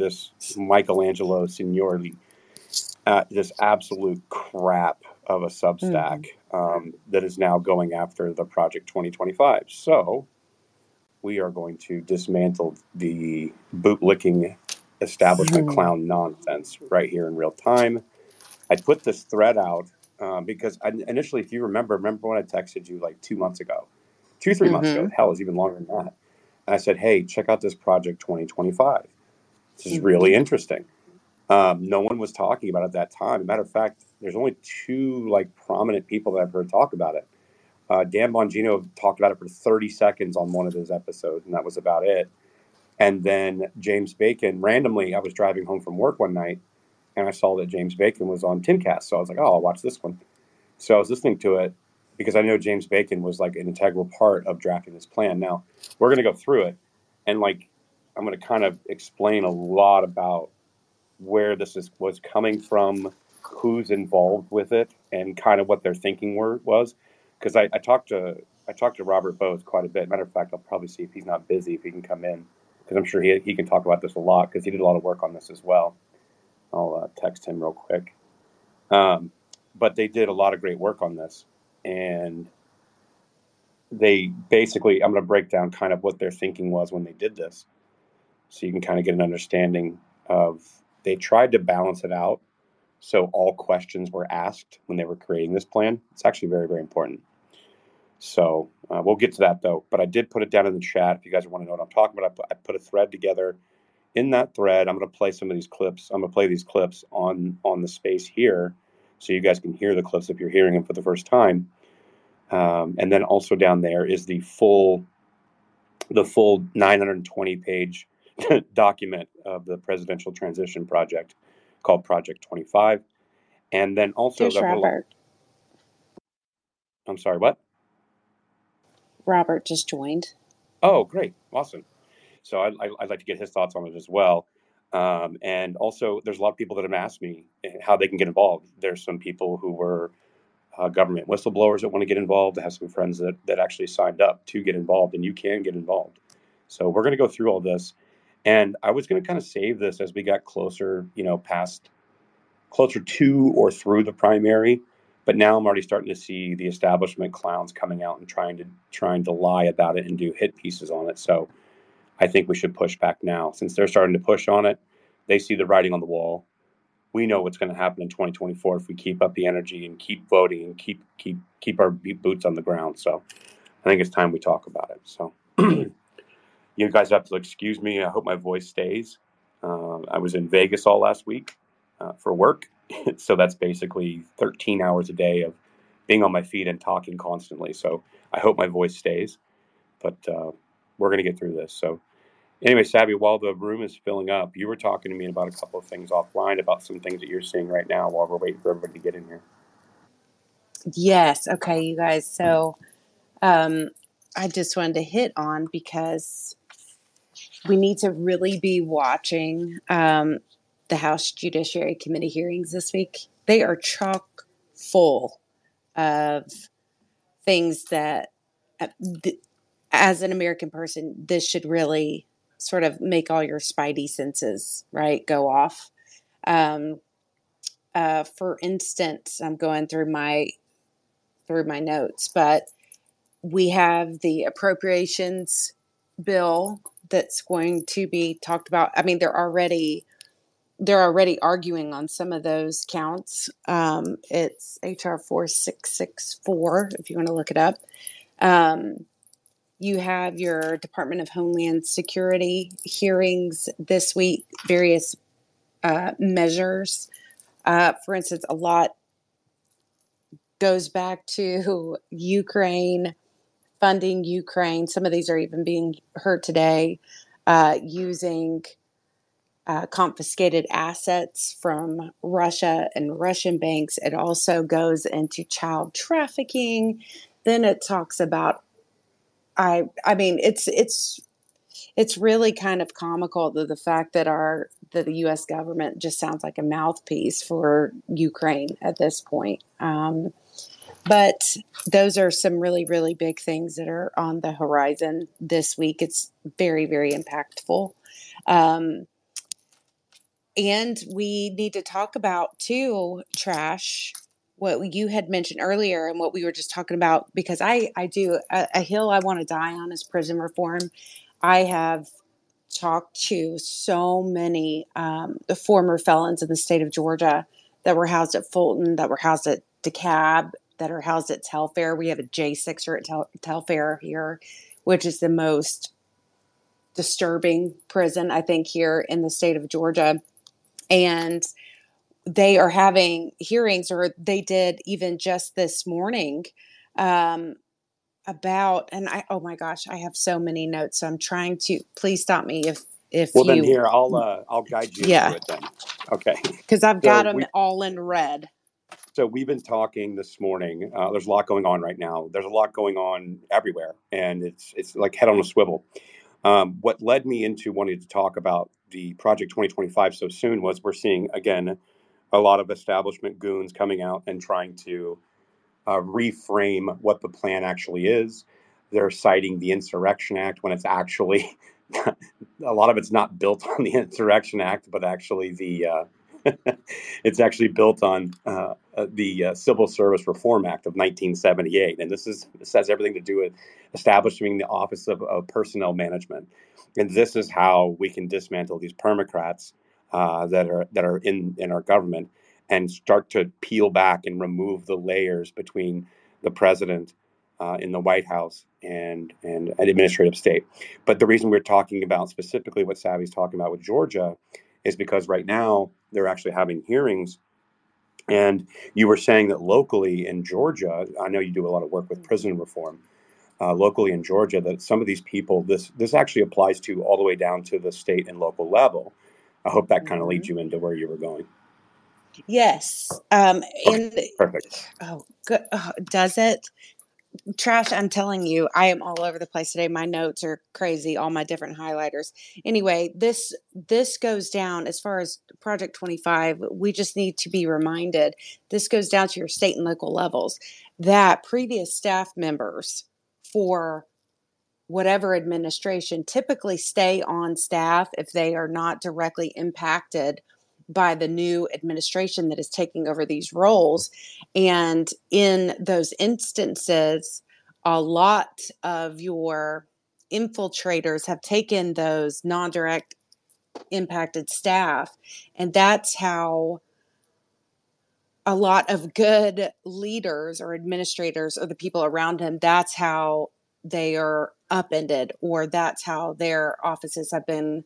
this Michelangelo Signorile, uh, this absolute crap of a Substack mm-hmm. um, that is now going after the Project 2025. So we are going to dismantle the bootlicking establishment mm-hmm. clown nonsense right here in real time. I put this thread out uh, because I, initially, if you remember, remember when I texted you like two months ago, two, 3 mm-hmm. months ago, mm-hmm. hell, is even longer than that. And I said, hey, check out this Project 2025. This is really interesting. Um, no one was talking about it at that time. matter of fact, there's only two like prominent people that I've heard talk about it. Uh, Dan Bongino talked about it for 30 seconds on one of his episodes, and that was about it. And then James Bacon, randomly, I was driving home from work one night, and I saw that James Bacon was on Timcast. So I was like, oh, I'll watch this one. So I was listening to it because I know James Bacon was like an integral part of drafting this plan. Now we're going to go through it, and like I'm going to kind of explain a lot about where this is was coming from, who's involved with it, and kind of what their thinking were was. Because I, I talked to I talked to Robert Bose quite a bit. Matter of fact, I'll probably see if he's not busy if he can come in because I'm sure he he can talk about this a lot because he did a lot of work on this as well. I'll uh, text him real quick. Um, but they did a lot of great work on this, and they basically I'm going to break down kind of what their thinking was when they did this, so you can kind of get an understanding of they tried to balance it out so all questions were asked when they were creating this plan. It's actually very, very important. So uh, we'll get to that though. But I did put it down in the chat if you guys want to know what I'm talking about. I put, I put a thread together. In that thread, I'm going to play some of these clips. I'm going to play these clips on on the space here, so you guys can hear the clips if you're hearing them for the first time. Um, and then also down there is the full the full 920 page document of the presidential transition project called Project 25. And then also There's Robert. I'm sorry, what? Robert just joined. Oh, great. Awesome. So I, would like to get his thoughts on it as well. Um, and also, there's a lot of people that have asked me how they can get involved. There's some people who were uh, government whistleblowers that want to get involved. I have some friends that, that actually signed up to get involved, and you can get involved. So we're going to go through all this. And I was going to kind of save this as we got closer, you know, past closer to or through the primary. But now I'm already starting to see the establishment clowns coming out and trying to trying to lie about it and do hit pieces on it. So I think we should push back now since they're starting to push on it. They see the writing on the wall. We know what's going to happen in 2024 if we keep up the energy and keep voting and keep keep keep our boots on the ground. So I think it's time we talk about it. So you guys have to excuse me. I hope my voice stays. Uh, I was in Vegas all last week uh, for work, so that's basically 13 hours a day of being on my feet and talking constantly. So I hope my voice stays, but uh, we're going to get through this. So anyway, Savvy, while the room is filling up, you were talking to me about a couple of things offline about some things that you're seeing right now while we're waiting for everybody to get in here. Yes. Okay, you guys. So um, I just wanted to hit on because we need to really be watching um, the House Judiciary Committee hearings this week. They are chock full of things that, uh, th- as an American person, this should really sort of make all your spidey senses right go off. Um, uh, for instance, I'm going through my through my notes, but we have the appropriations bill that's going to be talked about. I mean, they're already they're already arguing on some of those counts. Um, it's HR four six six four if you want to look it up. Um, you have your Department of Homeland Security hearings this week, various uh, measures. Uh, for instance, a lot goes back to Ukraine funding Ukraine. Some of these are even being heard today uh, using uh, confiscated assets from Russia and Russian banks. It also goes into child trafficking. Then it talks about I I mean it's it's it's really kind of comical that the fact that our that the U.S. government just sounds like a mouthpiece for Ukraine at this point. Um, but those are some really, really big things that are on the horizon this week. It's very, very impactful. Um, and we need to talk about too trash what you had mentioned earlier and what we were just talking about because i i do a, a hill i want to die on is prison reform i have talked to so many um, the former felons in the state of georgia that were housed at fulton that were housed at DeKalb that are housed at telfair we have a j6er at Tel- telfair here which is the most disturbing prison i think here in the state of georgia and they are having hearings or they did even just this morning um, about and i oh my gosh i have so many notes so i'm trying to please stop me if if Well, then you here I'll uh, I'll guide you yeah through it then. Okay. because i've So got them we all in red so we've been talking this morning. Uh, there's a lot going on right now. There's a lot going on everywhere, and it's it's like head on a swivel. Um, what led me into wanting to talk about the Project 2025 so soon was we're seeing again a lot of establishment goons coming out and trying to uh, reframe what the plan actually is. They're citing the Insurrection Act when it's actually a lot of it's not built on the Insurrection Act, but actually the uh, it's actually built on uh, uh, the uh, Civil Service Reform Act of 1978, and this is this has everything to do with establishing the Office of, of Personnel Management, and this is how we can dismantle these permocrats uh, that are that are in in our government and start to peel back and remove the layers between the president uh, in the White House and and an administrative state. But the reason we're talking about specifically what Savvy's talking about with Georgia is because right now they're actually having hearings. And you were saying that locally in Georgia, I know you do a lot of work with prison reform. Uh, locally in Georgia, that some of these people, this this actually applies to all the way down to the state and local level. I hope that kind of leads you into where you were going. yes um Okay, in perfect. oh good oh, does it Trash, I'm telling you, I am all over the place today. My notes are crazy, all my different highlighters. Anyway, this this goes down as far as Project 25. We just need to be reminded this goes down to your state and local levels that previous staff members for whatever administration typically stay on staff if they are not directly impacted by the new administration that is taking over these roles. And in those instances, a lot of your infiltrators have taken those non direct impacted staff. And that's how a lot of good leaders or administrators or the people around him, that's how they are upended or that's how their offices have been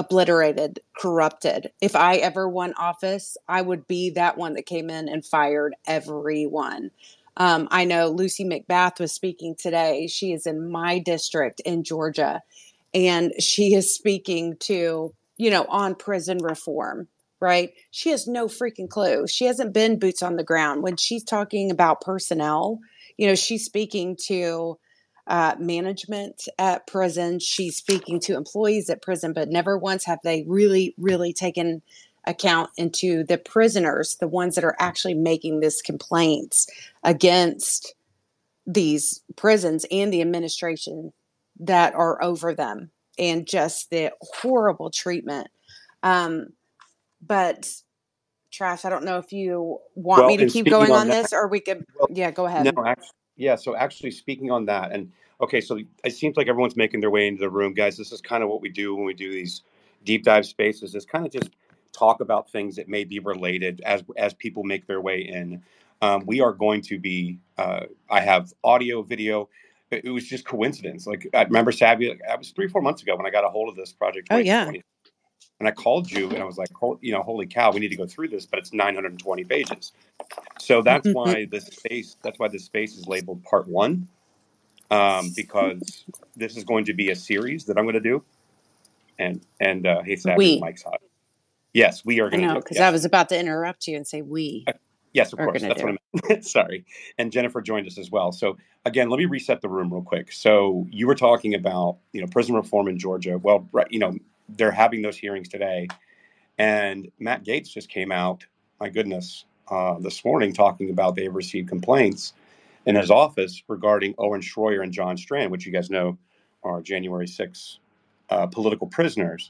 obliterated, corrupted. If I ever won office, I would be that one that came in and fired everyone. Um, I know Lucy McBath was speaking today. She is in my district in Georgia, and she is speaking to, you know, on prison reform, right? She has no freaking clue. She hasn't been boots on the ground. When she's talking about personnel, you know, she's speaking to uh, management at prison. She's speaking to employees at prison, but never once have they really, really taken account into the prisoners, the ones that are actually making this complaints against these prisons and the administration that are over them and just the horrible treatment. Um, but Trash, I don't know if you want me to keep going on on that, this or we could, well, yeah, go no, ahead. actually, yeah. So actually, speaking on that, and okay, so it seems like everyone's making their way into the room, guys. This is kind of what we do when we do these deep dive spaces. Is kind of just talk about things that may be related as as people make their way in. Um, we are going to be. Uh, I have audio, video. It, it was just coincidence. Like I remember Savvy. Like, that was three, four months ago when I got a hold of this project Oh, yeah. 2020, and I called you and I was like, "Hol- you know, holy cow, we need to go through this, but it's 920 pages. So that's why this space. That's why this space is labeled part one, um, because this is going to be a series that I'm going to do. And and uh, hey, we. mic's hot. Yes, we are going to know, do it. because I was about to interrupt you and say we Uh, yes, of course. That's do. what I meant. Sorry. And Jennifer joined us as well. So again, let me reset the room real quick. So you were talking about you know prison reform in Georgia. Well, right, you know they're having those hearings today, and Matt Gaetz just came out. My goodness, uh, this morning talking about they've received complaints in his office regarding Owen Schroyer and John Strand, which you guys know are January 6 uh, political prisoners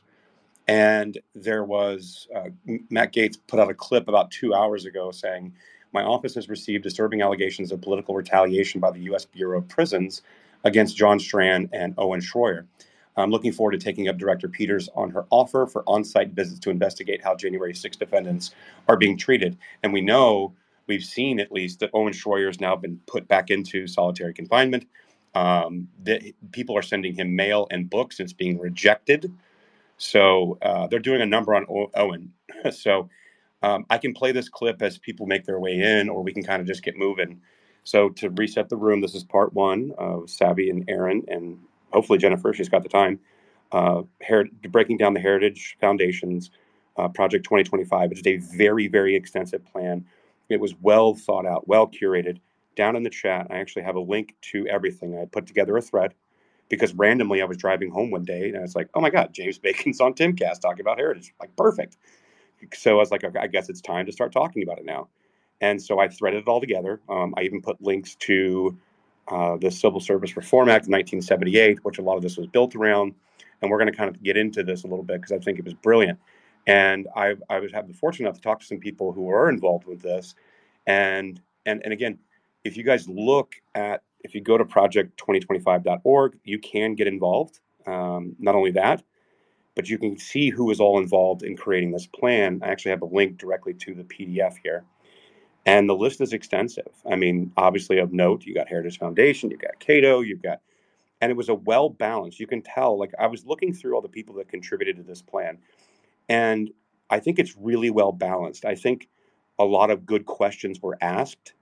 And there was uh, Matt Gaetz put out a clip about two hours ago saying, My office has received disturbing allegations of political retaliation by the U.S. Bureau of Prisons against John Strand and Owen Schroyer. I'm looking forward to taking up Director Peters on her offer for on site visits to investigate how January 6 defendants are being treated. And we know, we've seen at least, that Owen Schroyer has now been put back into solitary confinement. Um, that people are sending him mail and books, and it's being rejected. So uh, they're doing a number on o- Owen. so um, I can play this clip as people make their way in, or we can kind of just get moving. So to reset the room, this is part one of Savvy and Aaron and hopefully Jennifer, she's got the time, uh, her- breaking down the Heritage Foundations uh, Project 2025. It's a very, very extensive plan. It was well thought out, well curated. Down in the chat, I actually have a link to everything. I put together a thread because randomly I was driving home one day and it's like, oh my God, James Bacon's on Timcast talking about heritage. Like, perfect. So I was like, okay, I guess it's time to start talking about it now. And so I threaded it all together. Um, I even put links to uh, the Civil Service Reform Act of 1978, which a lot of this was built around. And we're going to kind of get into this a little bit because I think it was brilliant. And I, I was having the fortune enough to talk to some people who are involved with this. And and and again, if you guys look at if you go to project2025.org, you can get involved. Um, not only that, but you can see who is all involved in creating this plan. I actually have a link directly to the PDF here. And the list is extensive. I mean, obviously, of note, you got Heritage Foundation, you've got Cato, you've got, and it was a well balanced. You can tell, like, I was looking through all the people that contributed to this plan, and I think it's really well balanced. I think a lot of good questions were asked.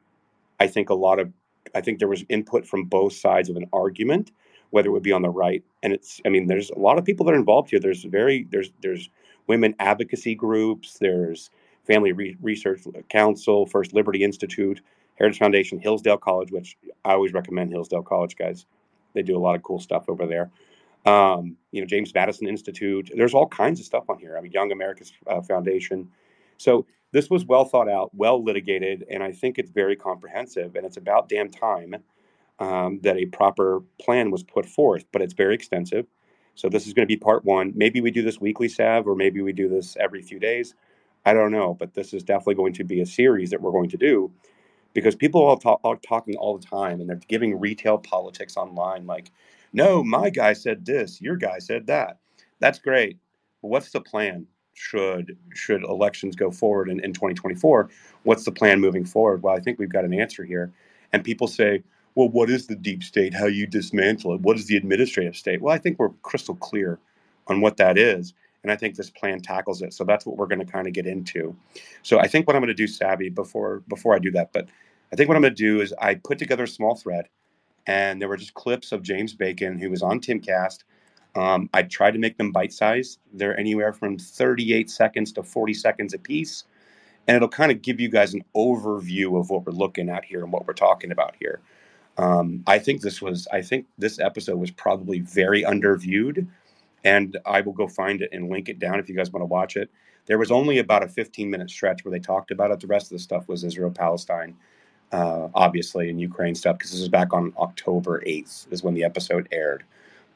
I think a lot of, I think there was input from both sides of an argument, whether it would be on the right. And it's, I mean, there's a lot of people that are involved here. There's very, there's, there's women advocacy groups, there's Family Re- Research Council, First Liberty Institute, Heritage Foundation, Hillsdale College, which I always recommend Hillsdale College, guys. They do a lot of cool stuff over there. Um, you know, James Madison Institute. There's all kinds of stuff on here. I mean, Young America's uh, Foundation. So this was well thought out, well litigated, and I think it's very comprehensive. And it's about damn time um, that a proper plan was put forth. But it's very extensive. So this is going to be part one. Maybe we do this weekly, Sav, or maybe we do this every few days. I don't know, but this is definitely going to be a series that we're going to do because people are, talk, are talking all the time and they're giving retail politics online like, no, my guy said this, your guy said that. That's great. What's the plan? Should should elections go forward in, in 2024? What's the plan moving forward? Well, I think we've got an answer here. And people say, well, what is the deep state? How you dismantle it? What is the administrative state? Well, I think we're crystal clear on what that is. And I think this plan tackles it. So that's what we're going to kind of get into. So I think what I'm going to do, Savvy, before before I do that, but I think what I'm going to do is I put together a small thread, and there were just clips of James Bacon who was on Timcast. Um, I tried to make them bite sized. They're anywhere from 38 seconds to 40 seconds a piece, and it'll kind of give you guys an overview of what we're looking at here and what we're talking about here. Um, I think this was, I think this episode was probably very underviewed and I will go find it and link it down if you guys want to watch it. There was only about a 15 minute stretch where they talked about it. The rest of the stuff was Israel Palestine, uh, obviously, and Ukraine stuff because this is back on October 8th is when the episode aired.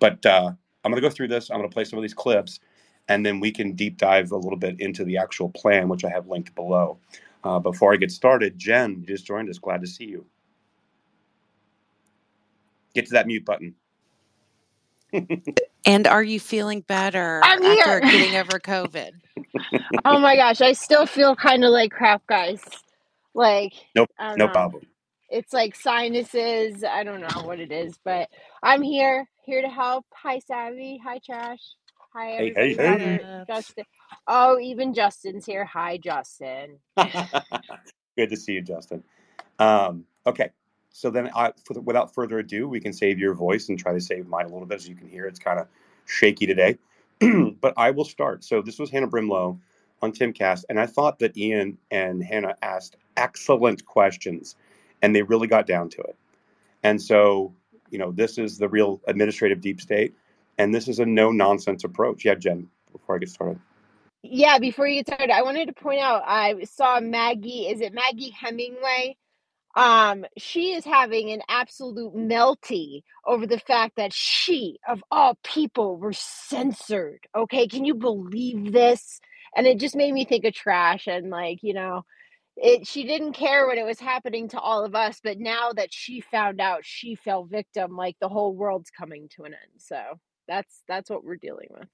But uh, I'm going to go through this. I'm going to play some of these clips, and then we can deep dive a little bit into the actual plan, which I have linked below. Uh, before I get started, Jen, you just joined us. Glad to see you. Get to that mute button. And are you feeling better I'm after here. getting over COVID? oh my gosh, I still feel kind of like crap, guys. Like, Nope, no know. problem. It's like sinuses. I don't know what it is, but I'm here, here to help. Hi, Savvy. Hi, Trash. Hi, Hey, hey, hey. Justin. Oh, even Justin's here. Hi, Justin. Good to see you, Justin. Um, okay, so then, I, for without further ado, we can save your voice and try to save mine a little bit. As you can hear, it's kind of shaky today, but I will start. So this was Hannah Brimelow on Timcast, and I thought that Ian and Hannah asked excellent questions, and they really got down to it. And so, you know, this is the real administrative deep state, and this is a no nonsense approach. Yeah, Jen, before I get started. Yeah, before you get started, I wanted to point out I saw Maggie. Is it Maggie Hemingway um, she is having an absolute melty over the fact that she, of all people, were censored. Okay, can you believe this? And it just made me think of trash and like, you know, it she didn't care when it was happening to all of us, but now that she found out she fell victim, like the whole world's coming to an end. So that's that's what we're dealing with.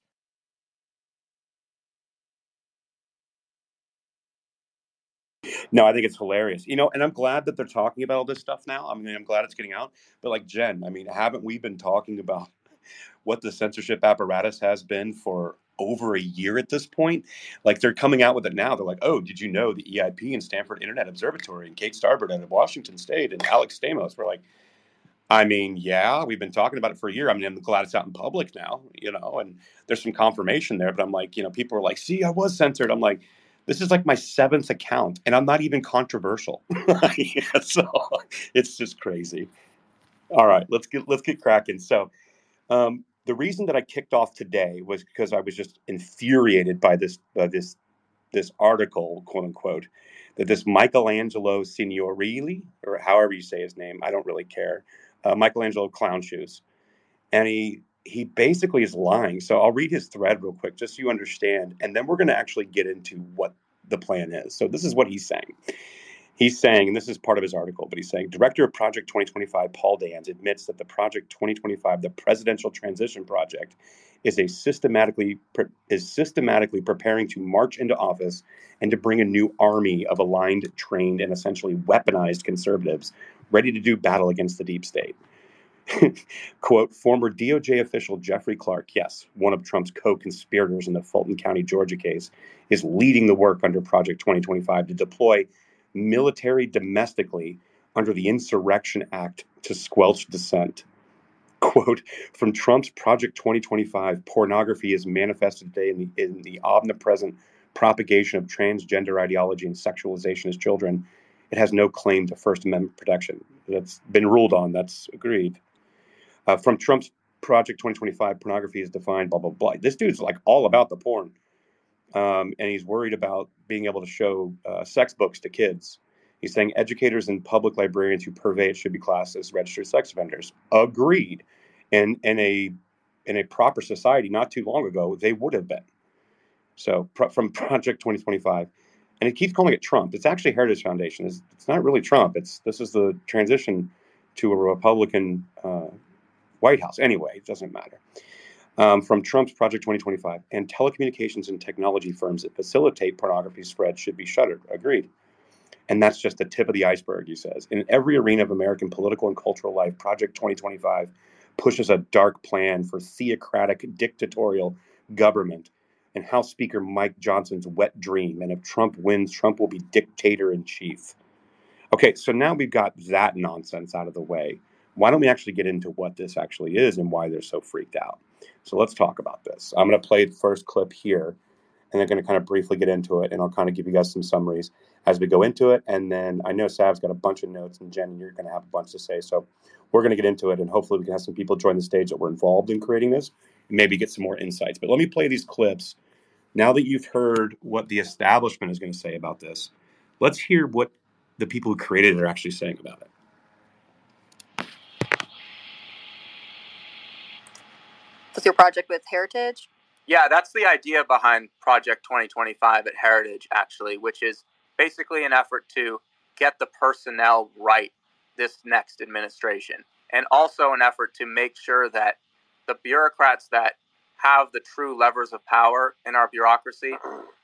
No, I think it's hilarious. You know, and I'm glad that they're talking about all this stuff now. I mean, I'm glad it's getting out. But like Jen, I mean, haven't we been talking about what the censorship apparatus has been for over a year at this point? Like they're coming out with it now. They're like, oh, did you know the EIP and Stanford Internet Observatory and Kate Starbird out of Washington State and Alex Stamos were like, I mean, yeah, we've been talking about it for a year. I mean, I'm glad it's out in public now, you know, and there's some confirmation there. But I'm like, you know, people are like, see, I was censored. I'm like, this is like my seventh account, and I'm not even controversial. so it's just crazy. All right, let's get let's get cracking. So, um, the reason that I kicked off today was because I was just infuriated by this by this this article, quote unquote, that this Michelangelo Signorile, or however you say his name, I don't really care, uh, Michelangelo Clown Shoes, and he he basically is lying. So I'll read his thread real quick just so you understand, and then we're going to actually get into what the plan is. So this is what he's saying. He's saying, and this is part of his article, but he's saying, Director of Project 2025, Paul Dans, admits that the Project 2025, the Presidential Transition Project, is a systematically is systematically preparing to march into office and to bring a new army of aligned, trained, and essentially weaponized conservatives ready to do battle against the deep state. Quote, former DOJ official Jeffrey Clark, yes, one of Trump's co conspirators in the Fulton County, Georgia case, is leading the work under Project 2025 to deploy military domestically under the Insurrection Act to squelch dissent. Quote, from Trump's Project 2025, pornography is manifested today in the, in the omnipresent propagation of transgender ideology and sexualization as children. It has no claim to First Amendment protection. That's been ruled on. That's agreed. Uh, from Trump's Project 2025, pornography is defined, blah, blah, blah. This dude's like all about the porn. Um, and he's worried about being able to show uh, sex books to kids. He's saying educators and public librarians who purvey it should be classed as registered sex offenders. Agreed. And in a in a proper society, not too long ago, they would have been. So from Project 2025, and it keeps calling it Trump. It's actually Heritage Foundation. It's, it's not really Trump. It's this is the transition to a Republican uh, White House. Anyway, it doesn't matter. Um, from Trump's Project 2025, and telecommunications and technology firms that facilitate pornography spread should be shuttered. Agreed. And that's just the tip of the iceberg, he says. In every arena of American political and cultural life, Project 2025 pushes a dark plan for theocratic, dictatorial government and House Speaker Mike Johnson's wet dream. And if Trump wins, Trump will be dictator in chief. Okay, so now we've got that nonsense out of the way why don't we actually get into what this actually is and why they're so freaked out? So let's talk about this. I'm going to play the first clip here, and then going to kind of briefly get into it, and I'll kind of give you guys some summaries as we go into it. And then I know Sav's got a bunch of notes, and Jen, you're going to have a bunch to say. So we're going to get into it, and hopefully we can have some people join the stage that were involved in creating this, and maybe get some more insights. But let me play these clips. Now that you've heard what the establishment is going to say about this, let's hear what the people who created it are actually saying about it. Your project with Heritage? Yeah, that's the idea behind Project 2025 at Heritage, actually, which is basically an effort to get the personnel right this next administration, and also an effort to make sure that the bureaucrats that have the true levers of power in our bureaucracy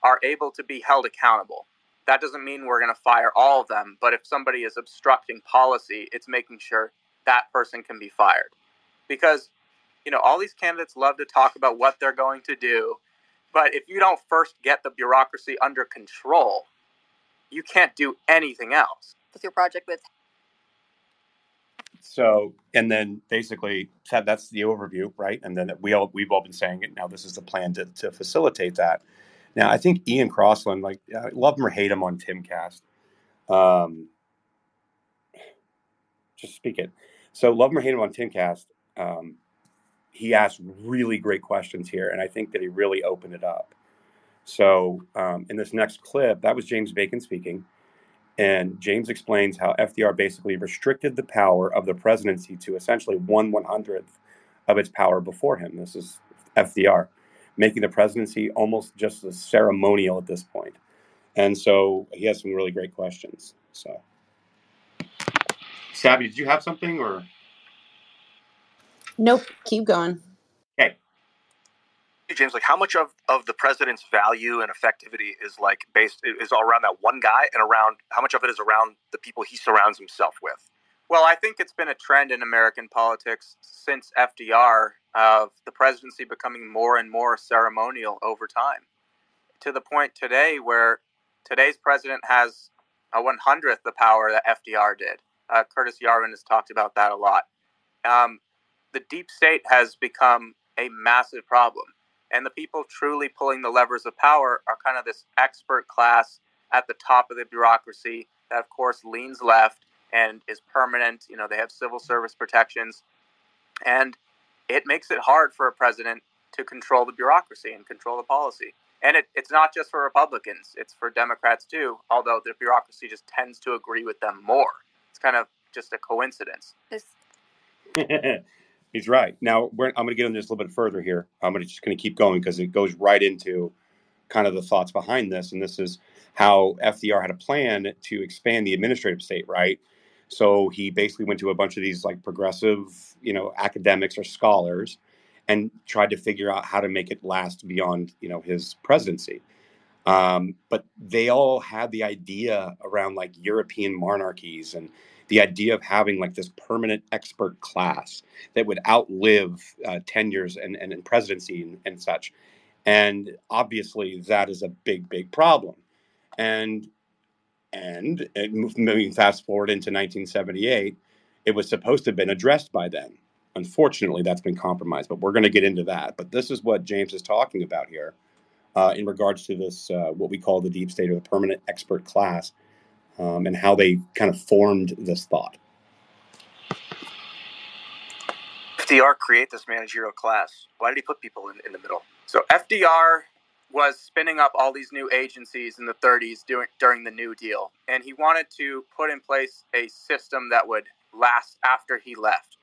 are able to be held accountable. That doesn't mean we're going to fire all of them, but if somebody is obstructing policy, it's making sure that person can be fired. Because you know, all these candidates love to talk about what they're going to do, but if you don't first get the bureaucracy under control, you can't do anything else. With your project with so and then basically that's the overview right? And then we all we've all been saying it. Now this is the plan to, to facilitate that. Now i think ian crossland like I love him or hate him on timcast. Um just speak it. So love him or hate him on timcast um he asked really great questions here, and I think that he really opened it up. So, um, in this next clip, that was James Bacon speaking, And James explains how FDR basically restricted the power of the presidency to essentially one one hundredth of its power before him. This is FDR, making the presidency almost just a ceremonial at this point. And so he has some really great questions. So, Sabby, did you have something or? Nope. Keep going. Okay. James, like how much of, of the president's value and effectivity is like based is all around that one guy and around how much of it is around the people he surrounds himself with? Well, I think it's been a trend in American politics since FDR of the presidency becoming more and more ceremonial over time to the point today where today's president has a 100th the power that FDR did. Uh, Curtis Yarvin has talked about that a lot. Um, the deep state has become a massive problem. And the people truly pulling the levers of power are kind of this expert class at the top of the bureaucracy that, of course, leans left and is permanent. You know, they have civil service protections. And it makes it hard for a president to control the bureaucracy and control the policy. And it, it's not just for Republicans, it's for Democrats too, although the bureaucracy just tends to agree with them more. It's kind of just a coincidence. He's right. Now I'm going to get into this a little bit further here. I'm to just going to keep going because it goes right into kind of the thoughts behind this, and this is how FDR had a plan to expand the administrative state, right? So he basically went to a bunch of these like progressive, you know, academics or scholars, and tried to figure out how to make it last beyond, you know, his presidency. Um, but they all had the idea around like European monarchies and the idea of having like this permanent expert class that would outlive uh, tenures and, and, and presidency and, and such. And obviously, that is a big, big problem. And and moving fast forward into 1978, it was supposed to have been addressed by then. Unfortunately, that's been compromised, but we're going to get into that. But this is what James is talking about here uh, in regards to this, uh, what we call the deep state or the permanent expert class um, and how they kind of formed this thought. FDR create this managerial class? Why did he put people in, in the middle? So FDR was spinning up all these new agencies in the 30s during, during the New Deal, and he wanted to put in place a system that would last after he left.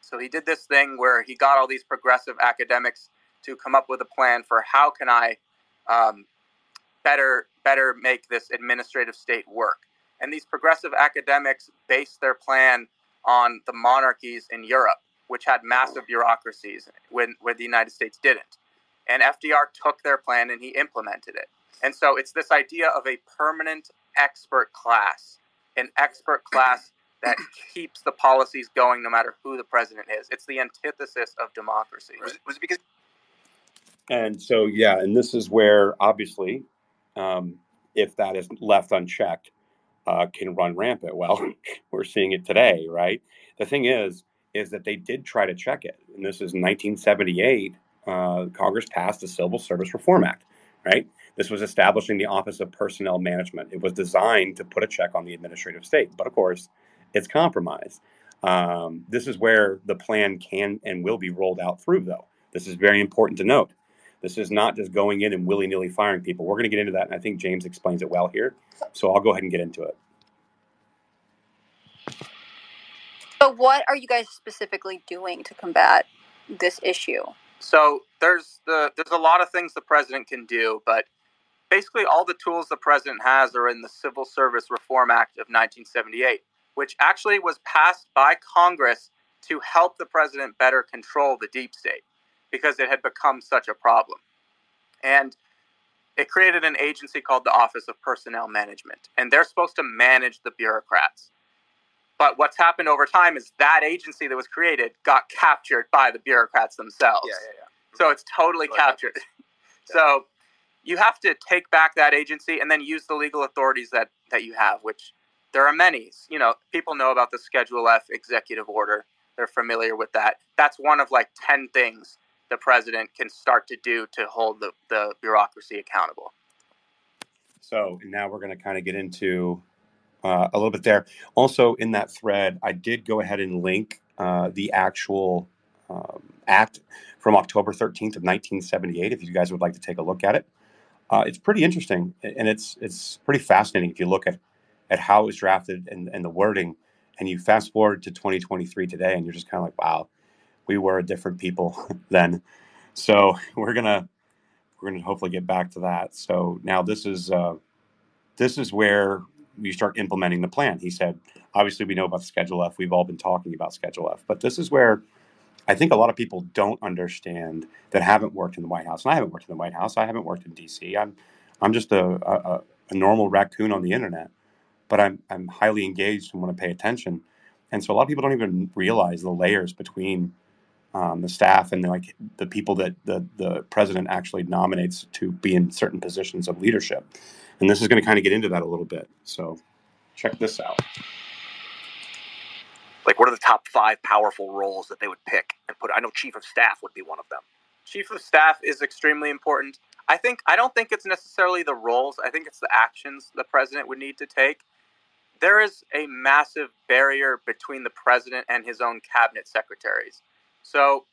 So he did this thing where he got all these progressive academics to come up with a plan for how can I um, better better make this administrative state work. And these progressive academics based their plan on the monarchies in Europe, which had massive bureaucracies when where the United States didn't. And FDR took their plan and he implemented it. And so it's this idea of a permanent expert class, an expert class that keeps the policies going no matter who the president is. It's the antithesis of democracy. Was it, was it because? And so, yeah, and this is where obviously um, if that is left unchecked, uh, can run rampant. Well, we're seeing it today, right? The thing is, is that they did try to check it, and this is 1978. Uh, Congress passed the Civil Service Reform Act, right? This was establishing the Office of Personnel Management. It was designed to put a check on the administrative state, but of course, it's compromised. Um, this is where the plan can and will be rolled out through, though. This is very important to note. This is not just going in and willy nilly firing people. We're going to get into that, and I think James explains it well here. So I'll go ahead and get into it. So, what are you guys specifically doing to combat this issue? So there's the there's a lot of things the president can do, but basically all the tools the president has are in the Civil Service Reform Act of 1978, which actually was passed by Congress to help the president better control the deep state because it had become such a problem. And it created an agency called the Office of Personnel Management, and they're supposed to manage the bureaucrats. But what's happened over time is that agency that was created got captured by the bureaucrats themselves. Yeah, yeah, yeah. So it's totally captured. so you have to take back that agency and then use the legal authorities that, that you have, which there are many. You know, people know about the Schedule F executive order. They're familiar with that. That's one of like 10 things the president can start to do to hold the, the bureaucracy accountable. So now we're going to kind of get into uh, a little bit there. Also, in that thread, I did go ahead and link uh, the actual um, act from October 13th of 1978. If you guys would like to take a look at it, uh, it's pretty interesting and it's it's pretty fascinating if you look at at how it was drafted and, and the wording, and you fast forward to 2023 today, and you're just kind of like, wow, we were different people then. So we're gonna we're gonna hopefully get back to that. So now this is uh, this is where we start implementing the plan. He said, obviously we know about Schedule F. We've all been talking about Schedule F, but this is where I think a lot of people don't understand that haven't worked in the White House. And I haven't worked in the White House. I haven't worked in D.C. I'm I'm just a, a, a normal raccoon on the internet, but I'm I'm highly engaged and want to pay attention. And so a lot of people don't even realize the layers between um, the staff and the, like the people that the the president actually nominates to be in certain positions of leadership. And this is going to kind of get into that a little bit. So check this out. Like, what are the top five powerful roles that they would pick and put? I know chief of staff would be one of them. Chief of staff is extremely important. I think I don't think it's necessarily the roles. I think it's the actions the president would need to take. There is a massive barrier between the president and his own cabinet secretaries. So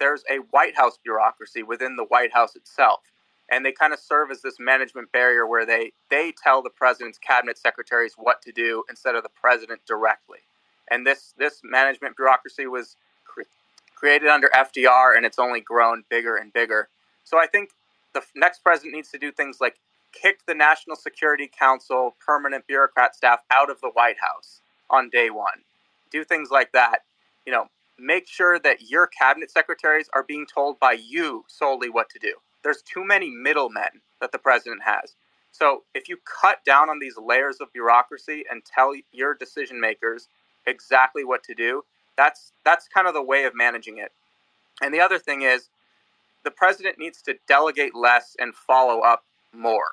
there's a White House bureaucracy within the White House itself, and they kind of serve as this management barrier where they they tell the president's cabinet secretaries what to do instead of the president directly and this this management bureaucracy was cre- created under FDR, and it's only grown bigger and bigger. So I think the next president needs to do things like kick the National Security Council permanent bureaucrat staff out of the White House on day one. Do things like that. You know, make sure that your cabinet secretaries are being told by you solely what to do. There's too many middlemen that the president has. So if you cut down on these layers of bureaucracy and tell your decision makers exactly what to do. That's that's kind of the way of managing it. And the other thing is the president needs to delegate less and follow up more.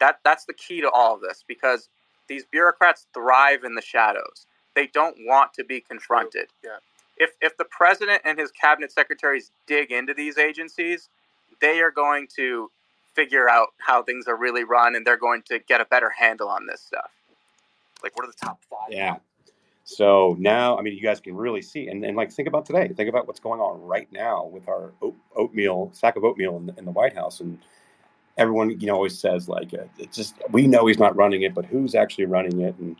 That that's the key to all of this because these bureaucrats thrive in the shadows. They don't want to be confronted. Yeah. If if the president and his cabinet secretaries dig into these agencies, they are going to figure out how things are really run and they're going to get a better handle on this stuff. Like, what are the top five? Yeah. So now, I mean, you guys can really see, and, and like think about today. Think about what's going on right now with our oat, oatmeal sack of oatmeal in the, in the White House, and everyone, you know, always says like, uh, it's just we know he's not running it, but who's actually running it? And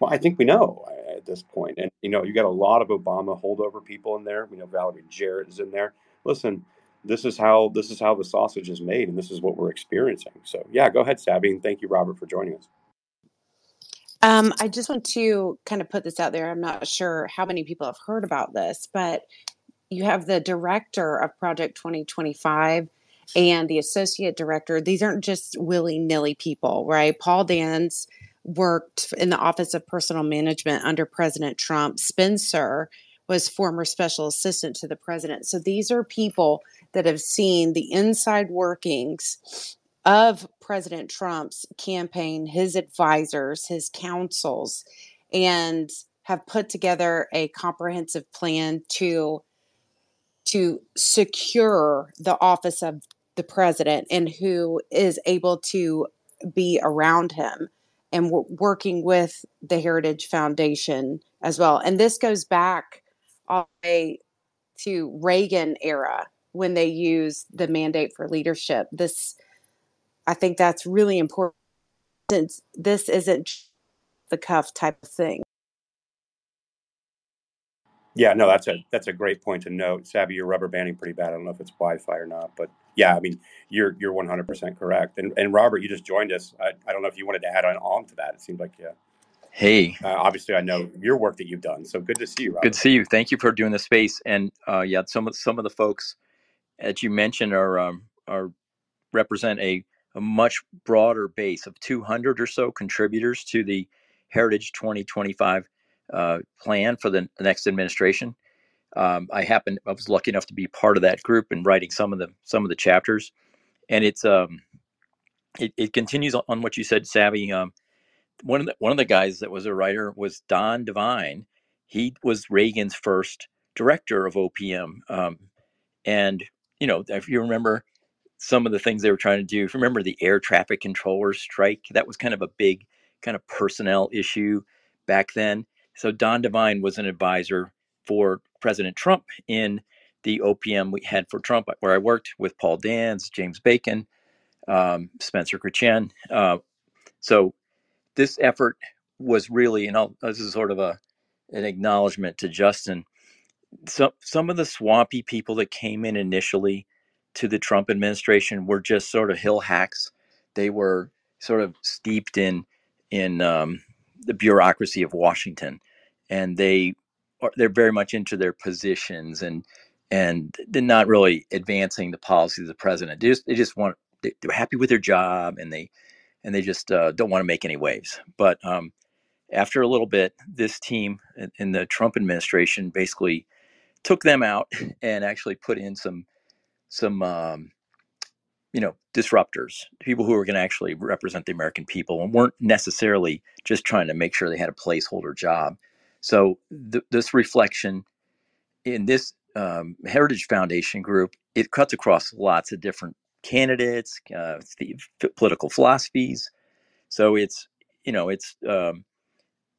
well, I think we know uh, at this point. And you know, you got a lot of Obama holdover people in there. We know Valerie Jarrett is in there. Listen, this is how this is how the sausage is made, and this is what we're experiencing. So yeah, go ahead, Sabby, and thank you, Robert, for joining us. Um, I just want to kind of put this out there. I'm not sure how many people have heard about this, but you have the director of Project 2025 and the associate director. These aren't just willy nilly people, right? Paul Dans worked in the Office of Personnel Management under President Trump. Spencer was former special assistant to the president. So these are people that have seen the inside workings of President Trump's campaign, his advisors, his counsels, and have put together a comprehensive plan to to secure the office of the president and who is able to be around him and working with the Heritage Foundation as well. And this goes back all the way to Reagan era when they used the mandate for leadership. This I think that's really important. Since this isn't the cuff type of thing. Yeah, no, that's a that's a great point to note. Savvy, you're rubber banding pretty bad. I don't know if it's Wi-Fi or not, but yeah, I mean, you're you're 100 percent correct. And and Robert, you just joined us. I, I don't know if you wanted to add on, on to that. It seemed like yeah. Hey, Uh, obviously, I know your work that you've done. So good to see you, good to see you. Thank you for doing the space. And uh, yeah, some of some of the folks that you mentioned are um, are represent a, a much broader base of 200 or so contributors to the Heritage 2025 uh, plan for the next administration. Um, I happened, I was lucky enough to be part of that group and writing some of the some of the chapters. And it's um, it, it continues on what you said, Savvy. Um, one of the one of the guys that was a writer was Don Devine. He was Reagan's first director of OPM, um, and you know if you remember some of the things they were trying to do. If you remember the air traffic controller strike, that was kind of a big kind of personnel issue back then. So Don Devine was an advisor for President Trump in the OPM we had for Trump, where I worked with Paul Dans, James Bacon, um, Spencer Chretien. Uh, so this effort was really, and I'll, this is sort of a an acknowledgement to Justin some some of the swampy people that came in initially to the Trump administration were just sort of hill hacks. They were sort of steeped in in um, the bureaucracy of Washington, and they are they're very much into their positions and and they're not really advancing the policies of the president. They just they just want they, they're happy with their job and they and they just uh, don't want to make any waves. But um, after a little bit, this team in in the Trump administration basically took them out and actually put in some some um, you know disruptors people who were going to actually represent the american people and weren't necessarily just trying to make sure they had a placeholder job so th- this reflection in this um, heritage foundation group it cuts across lots of different candidates uh, the political philosophies so it's you know it's um,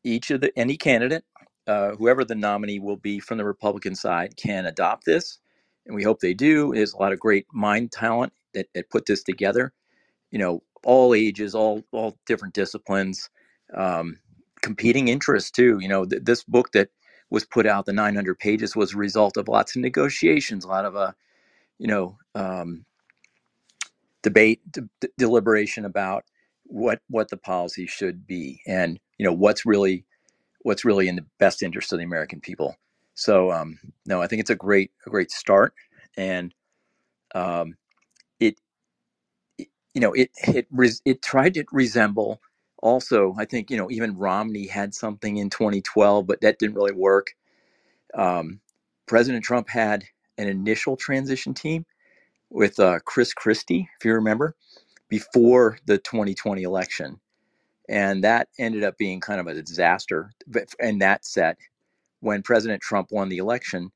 each of the any candidate, uh, whoever the nominee will be from the Republican side, can adopt this, and we hope they do. There's a lot of great mind talent that, that put this together. You know, all ages, all all different disciplines, um, competing interests too. You know, th- this book that was put out, the 900 pages, was a result of lots of negotiations, a lot of uh, you know, um, debate, deliberation about what what the policy should be, and you know what's really what's really in the best interest of the American people. So um, no, I think it's a great a great start, and um, it, it you know it it res- it tried to resemble. Also, I think you know even Romney had something in 2012, but that didn't really work. Um, President Trump had an initial transition team with uh, Chris Christie, if you remember, before the 2020 election, and that ended up being kind of a disaster. And that set when President Trump won the election,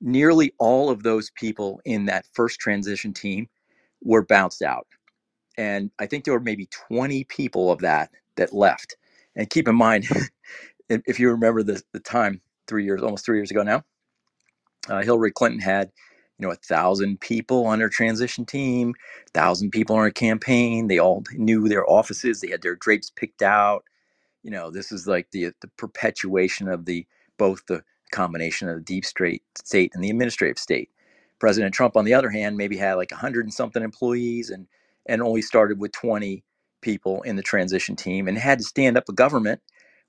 nearly all of those people in that first transition team were bounced out. And I think there were maybe 20 people of that that left. And keep in mind, if you remember the, the time, three years, almost three years ago now, uh, Hillary Clinton had, you know, a thousand people on her transition team, thousand people on her campaign. They all knew their offices. They had their drapes picked out you know this is like the the perpetuation of the both the combination of the deep state state and the administrative state president trump on the other hand maybe had like 100 and something employees and and only started with 20 people in the transition team and had to stand up a government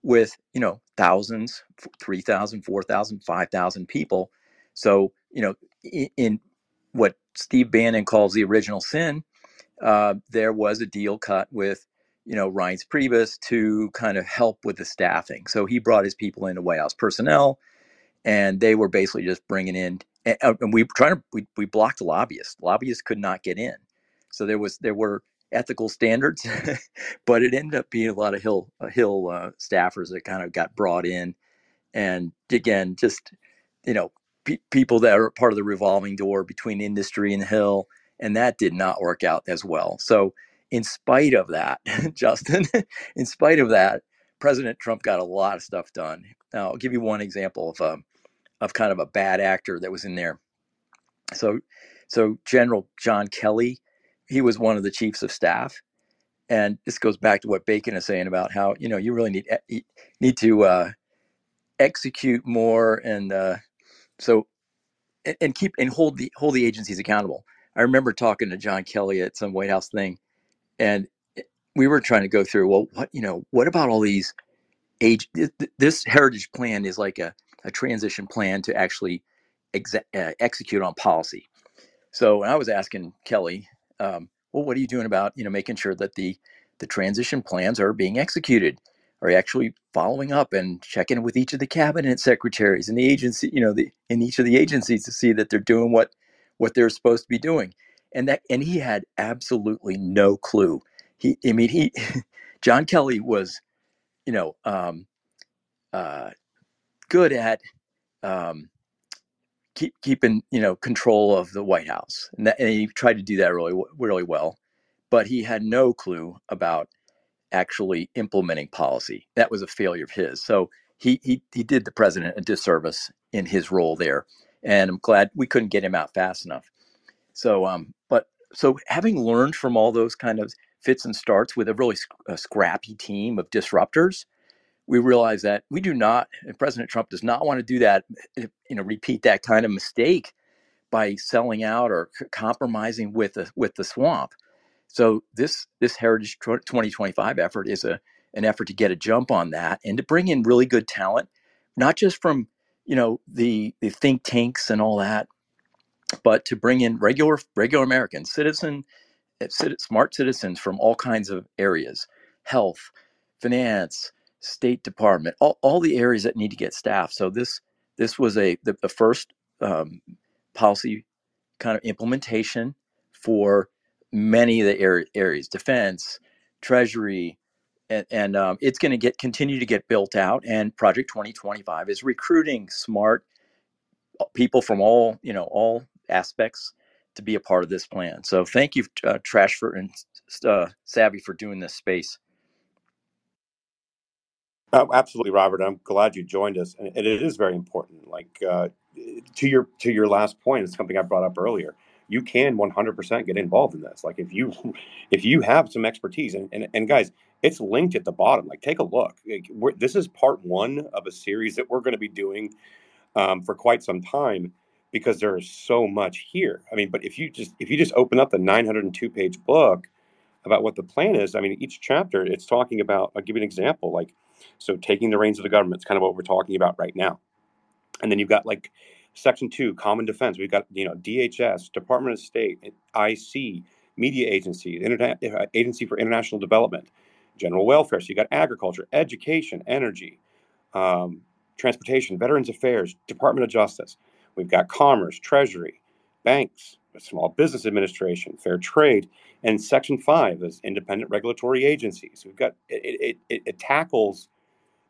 with you know thousands 3000 4000 5000 people so you know in, in what steve bannon calls the original sin uh, there was a deal cut with, you know, Reince Priebus to kind of help with the staffing. So he brought his people into White House personnel, and they were basically just bringing in. And, and we trying to we, we blocked lobbyists. Lobbyists could not get in. So there was there were ethical standards, but it ended up being a lot of Hill uh, Hill uh, staffers that kind of got brought in, and again, just you know, pe- people that are part of the revolving door between industry and Hill and that did not work out as well. So, in spite of that, Justin, in spite of that, President Trump got a lot of stuff done. Now, I'll give you one example of um, of kind of a bad actor that was in there. So, so General John Kelly, he was one of the chiefs of staff, and this goes back to what Bacon is saying about how you know you really need eh, need to uh, execute more, and uh, so and, and keep and hold the hold the agencies accountable. I remember talking to John Kelly at some White House thing, and we were trying to go through. Well, what you know, what about all these age? This heritage plan is like a, a transition plan to actually exe- uh, execute on policy. So I was asking Kelly, um, well, what are you doing about you know making sure that the the transition plans are being executed? Are you actually following up and checking with each of the cabinet secretaries and the agency, you know, the in each of the agencies to see that they're doing what what they're supposed to be doing? And that and he had absolutely no clue. He, I mean, he, John Kelly was, you know, um, uh, good at um, keep keeping you know control of the White House, and, that, and he tried to do that really really well. But he had no clue about actually implementing policy. That was a failure of his. So he he he did the president a disservice in his role there, and I'm glad we couldn't get him out fast enough. So um, but so having learned from all those kind of fits and starts with a really sc- a scrappy team of disruptors, we realize that we do not, and President Trump does not want to do that, you know, repeat that kind of mistake by selling out or compromising with the with the swamp. So this this Heritage 2025 effort is a an effort to get a jump on that and to bring in really good talent, not just from you know the the think tanks and all that, but to bring in regular regular Americans, citizen eh, smart citizens from all kinds of areas, health, finance, State Department, all, all the areas that need to get staff. So this this was a the, the first um, policy kind of implementation for many of the areas, defense, treasury, and, and um, it's going to get continue to get built out. And Project 2025 is recruiting smart uh, people from all you know all aspects to be a part of this plan. So thank you, uh, Trash for and uh, Savvy for doing this space. Oh, absolutely, Robert. I'm glad you joined us, and it is very important. Like uh, to your to your last point, it's something I brought up earlier. You can 100% get involved in this. Like if you if you have some expertise, and and, and guys, it's linked at the bottom. Like take a look. Like, this is part one of a series that we're going to be doing um, for quite some time because there is so much here. I mean, but if you just if you just open up the 902 page book about what the plan is, I mean, each chapter it's talking about. I'll give you an example. Like so taking the reins of the government is kind of what we're talking about right now. And then you've got like Section 2, Common Defense. We've got, you know, DHS, Department of State, IC, Media Agency, Internet, uh, Agency for International Development, General Welfare. So you've got agriculture, education, energy, um, transportation, Veterans Affairs, Department of Justice. We've got Commerce, Treasury, banks, Small Business Administration, Fair Trade, and Section 5 is independent regulatory agencies. We've got it, it, it tackles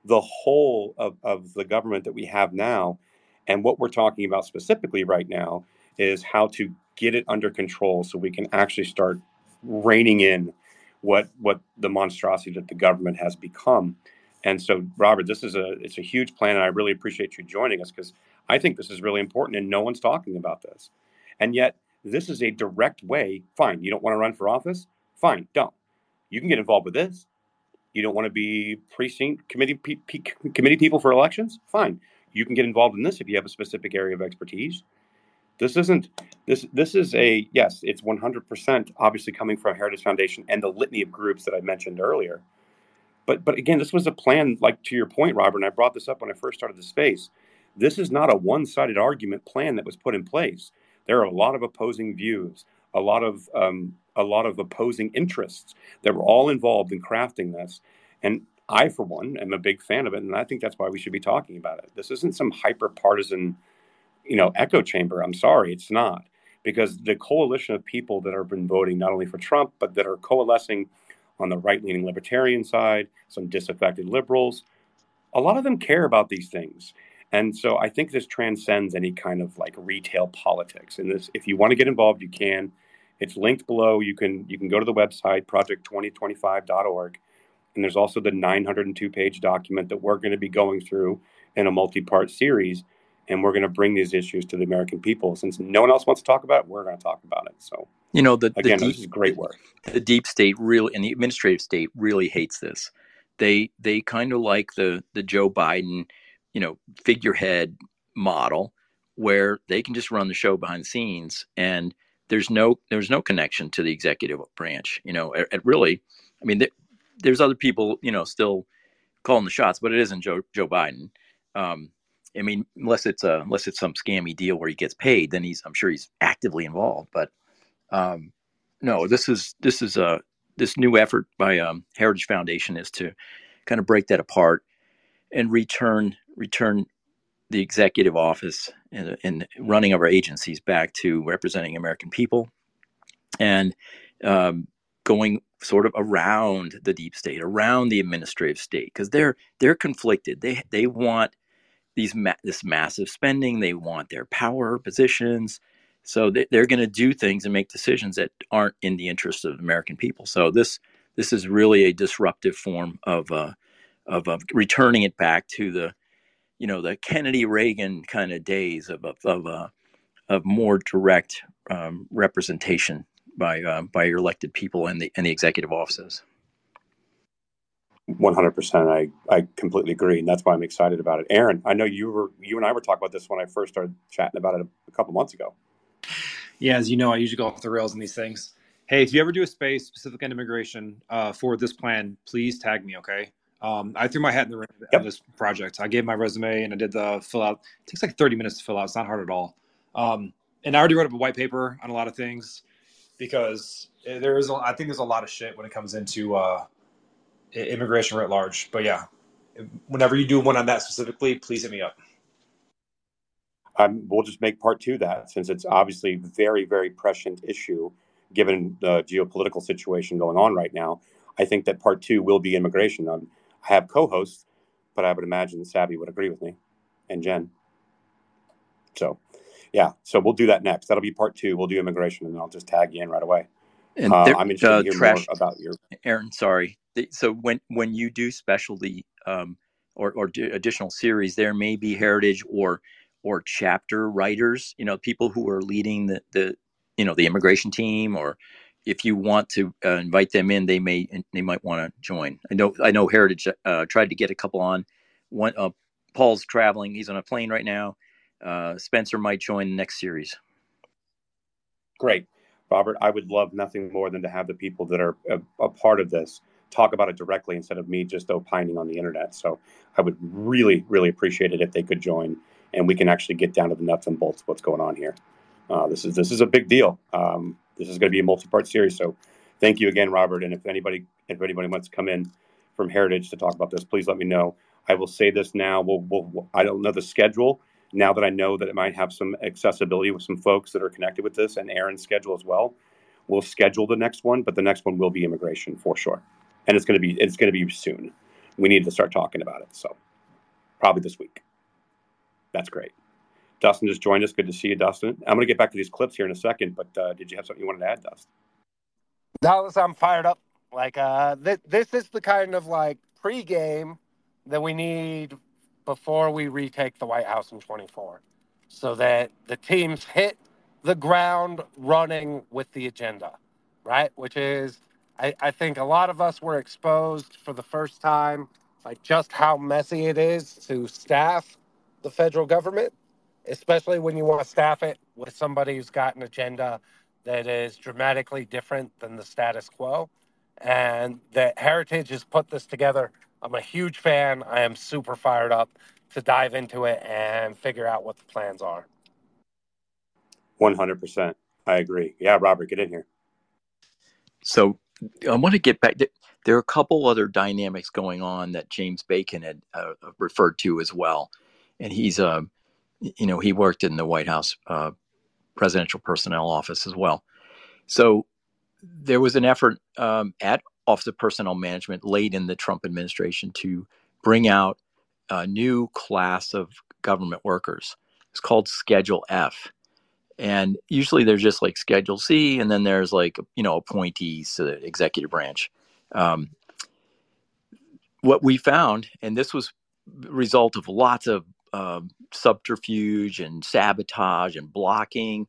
the whole of, of the government that we have now. And what we're talking about specifically right now is how to get it under control so we can actually start reining in what what the monstrosity that the government has become. And so, Robert, this is a it's a huge plan, and I really appreciate you joining us because I think this is really important, and no one's talking about this. And yet, this is a direct way. Fine, you don't want to run for office. Fine, don't. You can get involved with this. You don't want to be precinct committee committee people for elections? Fine. You can get involved in this if you have a specific area of expertise. This isn't this this is a yes, it's 100% obviously coming from Heritage Foundation and the litany of groups that I mentioned earlier. But but again, this was a plan like to your point Robert and I brought this up when I first started the space. This is not a one-sided argument plan that was put in place. There are a lot of opposing views, a lot of um, a lot of opposing interests that were all involved in crafting this. And I, for one, am a big fan of it, and I think that's why we should be talking about it. This isn't some hyper partisan, you know, echo chamber. I'm sorry, it's not, because the coalition of people that have been voting not only for Trump but that are coalescing on the right-leaning libertarian side, some disaffected liberals, a lot of them care about these things. And so I think this transcends any kind of like retail politics. And this, if you want to get involved, you can. It's linked below. You can you can go to the website project2025.org, and there's also the 902 page document that we're going to be going through in a multi-part series, and we're going to bring these issues to the American people. Since no one else wants to talk about it, we're going to talk about it. So you know the again, the deep, this is great work. The deep state really and the administrative state really hates this. They they kind of like the the Joe Biden, you know, figurehead model where they can just run the show behind the scenes and there's no there's no connection to the executive branch. You know, it, it really, I mean, there's other people, you know, still calling the shots, but it isn't Joe Joe Biden. Um, I mean, unless it's a unless it's some scammy deal where he gets paid, then he's I'm sure he's actively involved. But um, no, this is this is a this new effort by um, Heritage Foundation is to kind of break that apart and return return the executive office and, and, running of our agencies back to representing American people and um, going sort of around the deep state, around the administrative state, because they're they're conflicted. They they want these ma- this massive spending. They want their power positions. So they, they're going to do things and make decisions that aren't in the interest of American people. So this this is really a disruptive form of uh, of, of returning it back to the you know the Kennedy Reagan kind of days of of of, uh, of more direct um, representation by uh, by your elected people and the and the executive offices. One hundred percent. I I completely agree, and that's why I'm excited about it. Aaron, I know you were you and I were talking about this when I first started chatting about it a, a couple months ago. Yeah, as you know, I usually go off the rails in these things. Hey, if you ever do a space specific on immigration uh, for this plan, please tag me, okay? Um, I threw my hat in the ring on Yep. this project. I gave my resume and I did the fill out. It takes like 30 minutes to fill out. It's not hard at all. Um, and I already wrote up a white paper on a lot of things because eh, there is, a, I think there's a lot of shit when it comes into uh, immigration writ large. But yeah, whenever you do one on that specifically, please hit me up. Um, we'll just make part two that since it's obviously a very very prescient issue given the geopolitical situation going on right now. I think that part two will be immigration. Um, have co-hosts, but I would imagine Savvy would agree with me, and Jen. So, yeah, so we'll do that next. That'll be part two. We'll do immigration, and I'll just tag you in right away. And Uh, there, I'm interested uh, to hear trash more about your. Aaron, sorry. So when when you do specialty um, or or do additional series, there may be heritage or or chapter writers. You know, people who are leading the the you know the immigration team, or if you want to uh, invite them in, they may they might want to join. I know I know Heritage uh, tried to get a couple on. One uh, Paul's traveling; he's on a plane right now. Uh, Spencer might join the next series. Great, Robert. I would love nothing more than to have the people that are a, a part of this talk about it directly instead of me just opining on the internet. So I would really, really appreciate it if they could join, and we can actually get down to the nuts and bolts of what's going on here. Uh, this is this is a big deal. Um, this is going to be a multi-part series. So thank you again, Robert. And if anybody if anybody wants to come in from Heritage to talk about this, please let me know. I will say this now. We'll, we'll I don't know the schedule now that I know that it might have some accessibility with some folks that are connected with this and Aaron's schedule as well. We'll schedule the next one, but the next one will be immigration for sure, and it's going to be it's going to be soon. We need to start talking about it. So probably this week. That's great. Dustin just joined us. Good to see you, Dustin. I'm going to get back to these clips here in a second, but uh, did you have something you wanted to add, Dustin? Dallas, I'm fired up. Like, uh, th- this is the kind of like pregame that we need before we retake the White House in 24, so that the teams hit the ground running with the agenda, right? Which is, I, I think a lot of us were exposed for the first time, like just how messy it is to staff the federal government, especially when you want to staff it with somebody who's got an agenda that is dramatically different than the status quo. And that Heritage has put this together. I'm a huge fan. I am super fired up to dive into it and figure out what the plans are. 100%. I agree. Yeah, Robert, get in here. So I want to get back. There are a couple other dynamics going on that James Bacon had uh, referred to as well, and he's uh, you know, he worked in the White House uh, presidential personnel office as well. So there was an effort um, at Office of Personnel Management late in the Trump administration to bring out a new class of government workers. It's called Schedule F. And usually there's just like Schedule C, and then there's like, you know, appointees to the executive branch. Um, what we found, and this was result of lots of um, subterfuge and sabotage and blocking,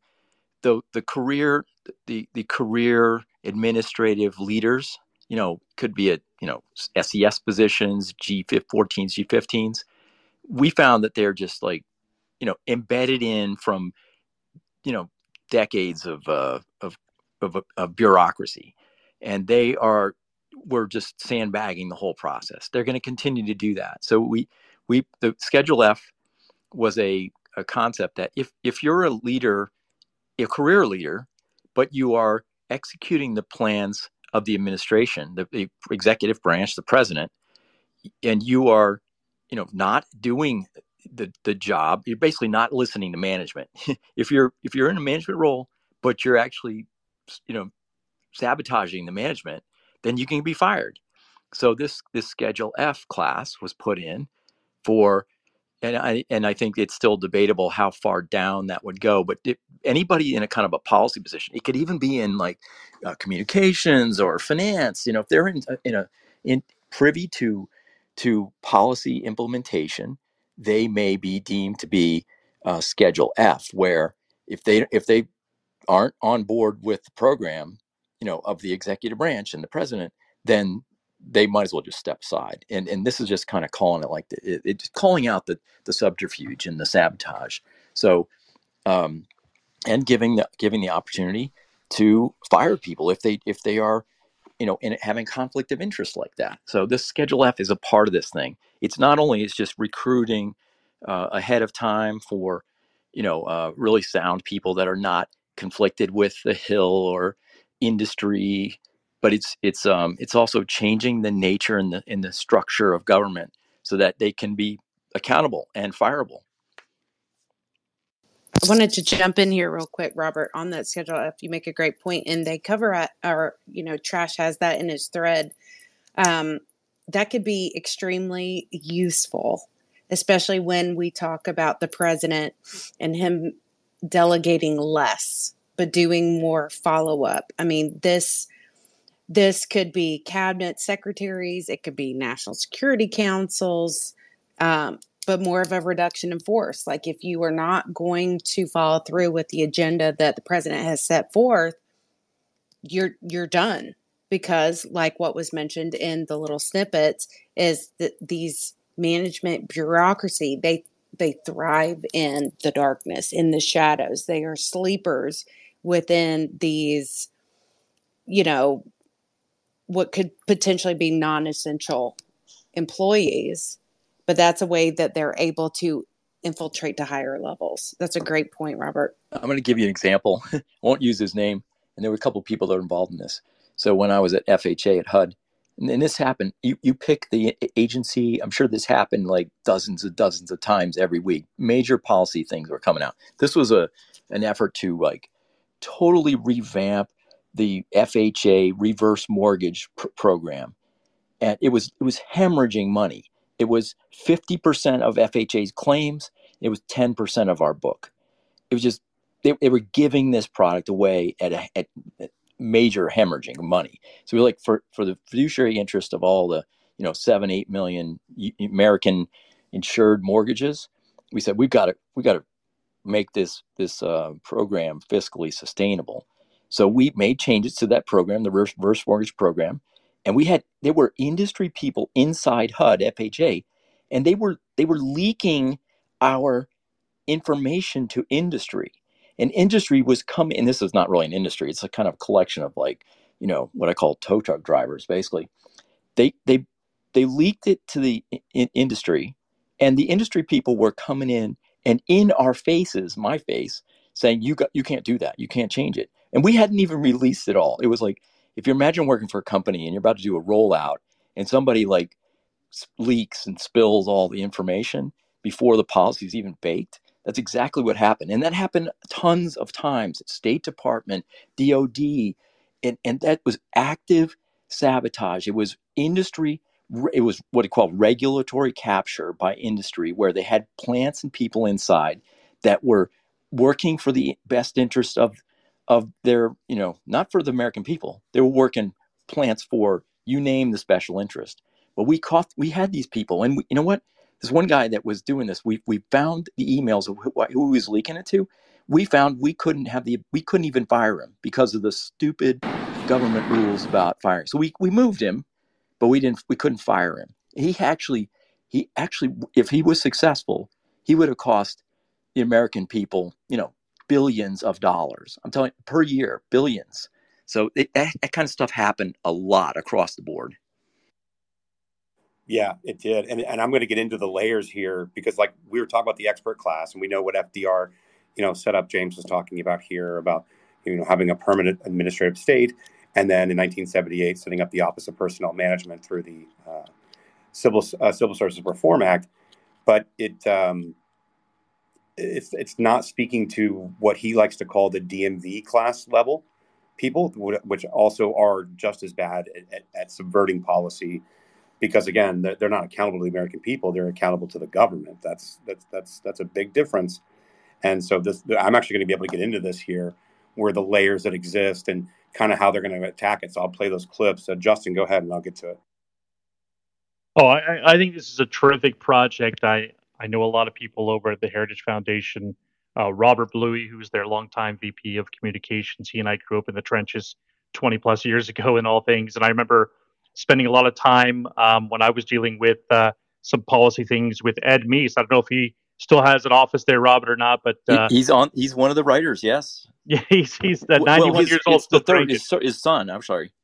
the the career the the career administrative leaders, you know, could be at you know SES positions, G14s, G15s. We found that they're just like, you know, embedded in from, you know, decades of uh, of, of of bureaucracy, and they are we're just sandbagging the whole process. They're going to continue to do that. So we we the Schedule F was a, a concept that if if you're a leader, a career leader, but you are executing the plans of the administration, the, the executive branch, the president, and you are, you know, not doing the the job, you're basically not listening to management. if you're if you're in a management role, but you're actually, you know, sabotaging the management, then you can be fired. So this this Schedule F class was put in for and I and I think it's still debatable how far down that would go. But anybody in a kind of a policy position, it could even be in like uh, communications or finance. You know, if they're in uh, in a in privy to to policy implementation, they may be deemed to be uh, Schedule F, where if they if they aren't on board with the program, you know, of the executive branch and the president, then they might as well just step aside. And and this is just kind of calling it like the, it, it's calling out the the subterfuge and the sabotage. So um, and giving the giving the opportunity to fire people if they if they are you know in having conflict of interest like that. So this Schedule F is a part of this thing. It's not only it's just recruiting uh, ahead of time for you know uh, really sound people that are not conflicted with the Hill or industry but it's it's um it's also changing the nature and the in the structure of government so that they can be accountable and fireable. I wanted to jump in here real quick, Robert, on that schedule. If you make a great point, and they cover it, or you know, Trash has that in his thread. Um, that could be extremely useful, especially when we talk about the president and him delegating less but doing more follow up. I mean, this this could be cabinet secretaries, it could be national security councils, um, but more of a reduction in force. Like if you are not going to follow through with the agenda that the president has set forth, you're you're done because like what was mentioned in the little snippets is that these management bureaucracy they they thrive in the darkness in the shadows they are sleepers within these you know what could potentially be non-essential employees but that's a way that they're able to infiltrate to higher levels that's a great point robert I'm going to give you an example. I won't use his name, and there were a couple of people that were involved in this. So when I was at FHA at HUD, and, and this happened, you you pick the agency. I'm sure this happened like dozens and dozens of times every week. Major policy things were coming out. This was a an effort to like totally revamp the FHA reverse mortgage pr- program, and it was it was hemorrhaging money. It was 50% of FHA's claims. It was 10% of our book. It was just they, they were giving this product away at a at major hemorrhaging money. So we like for for the fiduciary interest of all the you know seven eight million American insured mortgages, we said we've got to we got to make this this uh, program fiscally sustainable. So we made changes to that program, the reverse, mortgage program, and we had there were industry people inside HUD FHA, and they were they were leaking our information to industry. And industry was coming, and this is not really an industry; it's a kind of collection of like you know what I call tow truck drivers, basically. They they they leaked it to the in- industry, and the industry people were coming in and in our faces, my face, saying you got you can't do that, you can't change it, and we hadn't even released it all. It was like if you imagine working for a company and you're about to do a rollout, and somebody like leaks and spills all the information before the policy is even baked. That's exactly what happened. And that happened tons of times at State Department, DOD, and, and that was active sabotage. It was industry, it was what they call regulatory capture by industry, where they had plants and people inside that were working for the best interest of of their, you know, not for the American people. They were working plants for you name the special interest. But we caught, we had these people, and we, you know what? There's one guy that was doing this. We we found the emails of who, who he was leaking it to. We found we couldn't have the we couldn't even fire him because of the stupid government rules about firing. So we we moved him, but we didn't we couldn't fire him. He actually he actually if he was successful, he would have cost the American people, you know, billions of dollars. I'm telling you, per year, billions. So it, that, kind of stuff happened a lot across the board. Yeah, it did. And, and I'm going to get into the layers here because, like, we were talking about the expert class and we know what FDR, you know, set up James was talking about here about, you know, having a permanent administrative state. And then in 1978, setting up the Office of Personnel Management through the uh, Civil, uh, Civil Services Reform Act. But it, um, it's, it's not speaking to what he likes to call the DMV class level people, which also are just as bad at, at, at subverting policy because again they're, they're not accountable to the american people they're accountable to the government. That's that's that's that's a big difference. And so this i'm actually going to be able to get into this here where the layers that exist and kind of how they're going to attack it. So i'll play those clips. Uh, justin go ahead and i'll get to it. Oh I, I think this is a terrific project. I i know a lot of people over at the heritage foundation uh, robert bluey who's their longtime vp of communications he and i grew up in the trenches 20 plus years ago in all things and i remember spending a lot of time um, when I was dealing with uh, some policy things with Ed Meese. I don't know if he still has an office there, Robert, or not, but uh, he's on. He's one of the writers. Yes. Yeah, he's he's uh, 91 well, his, years old. the third, his, his, son. I'm sorry.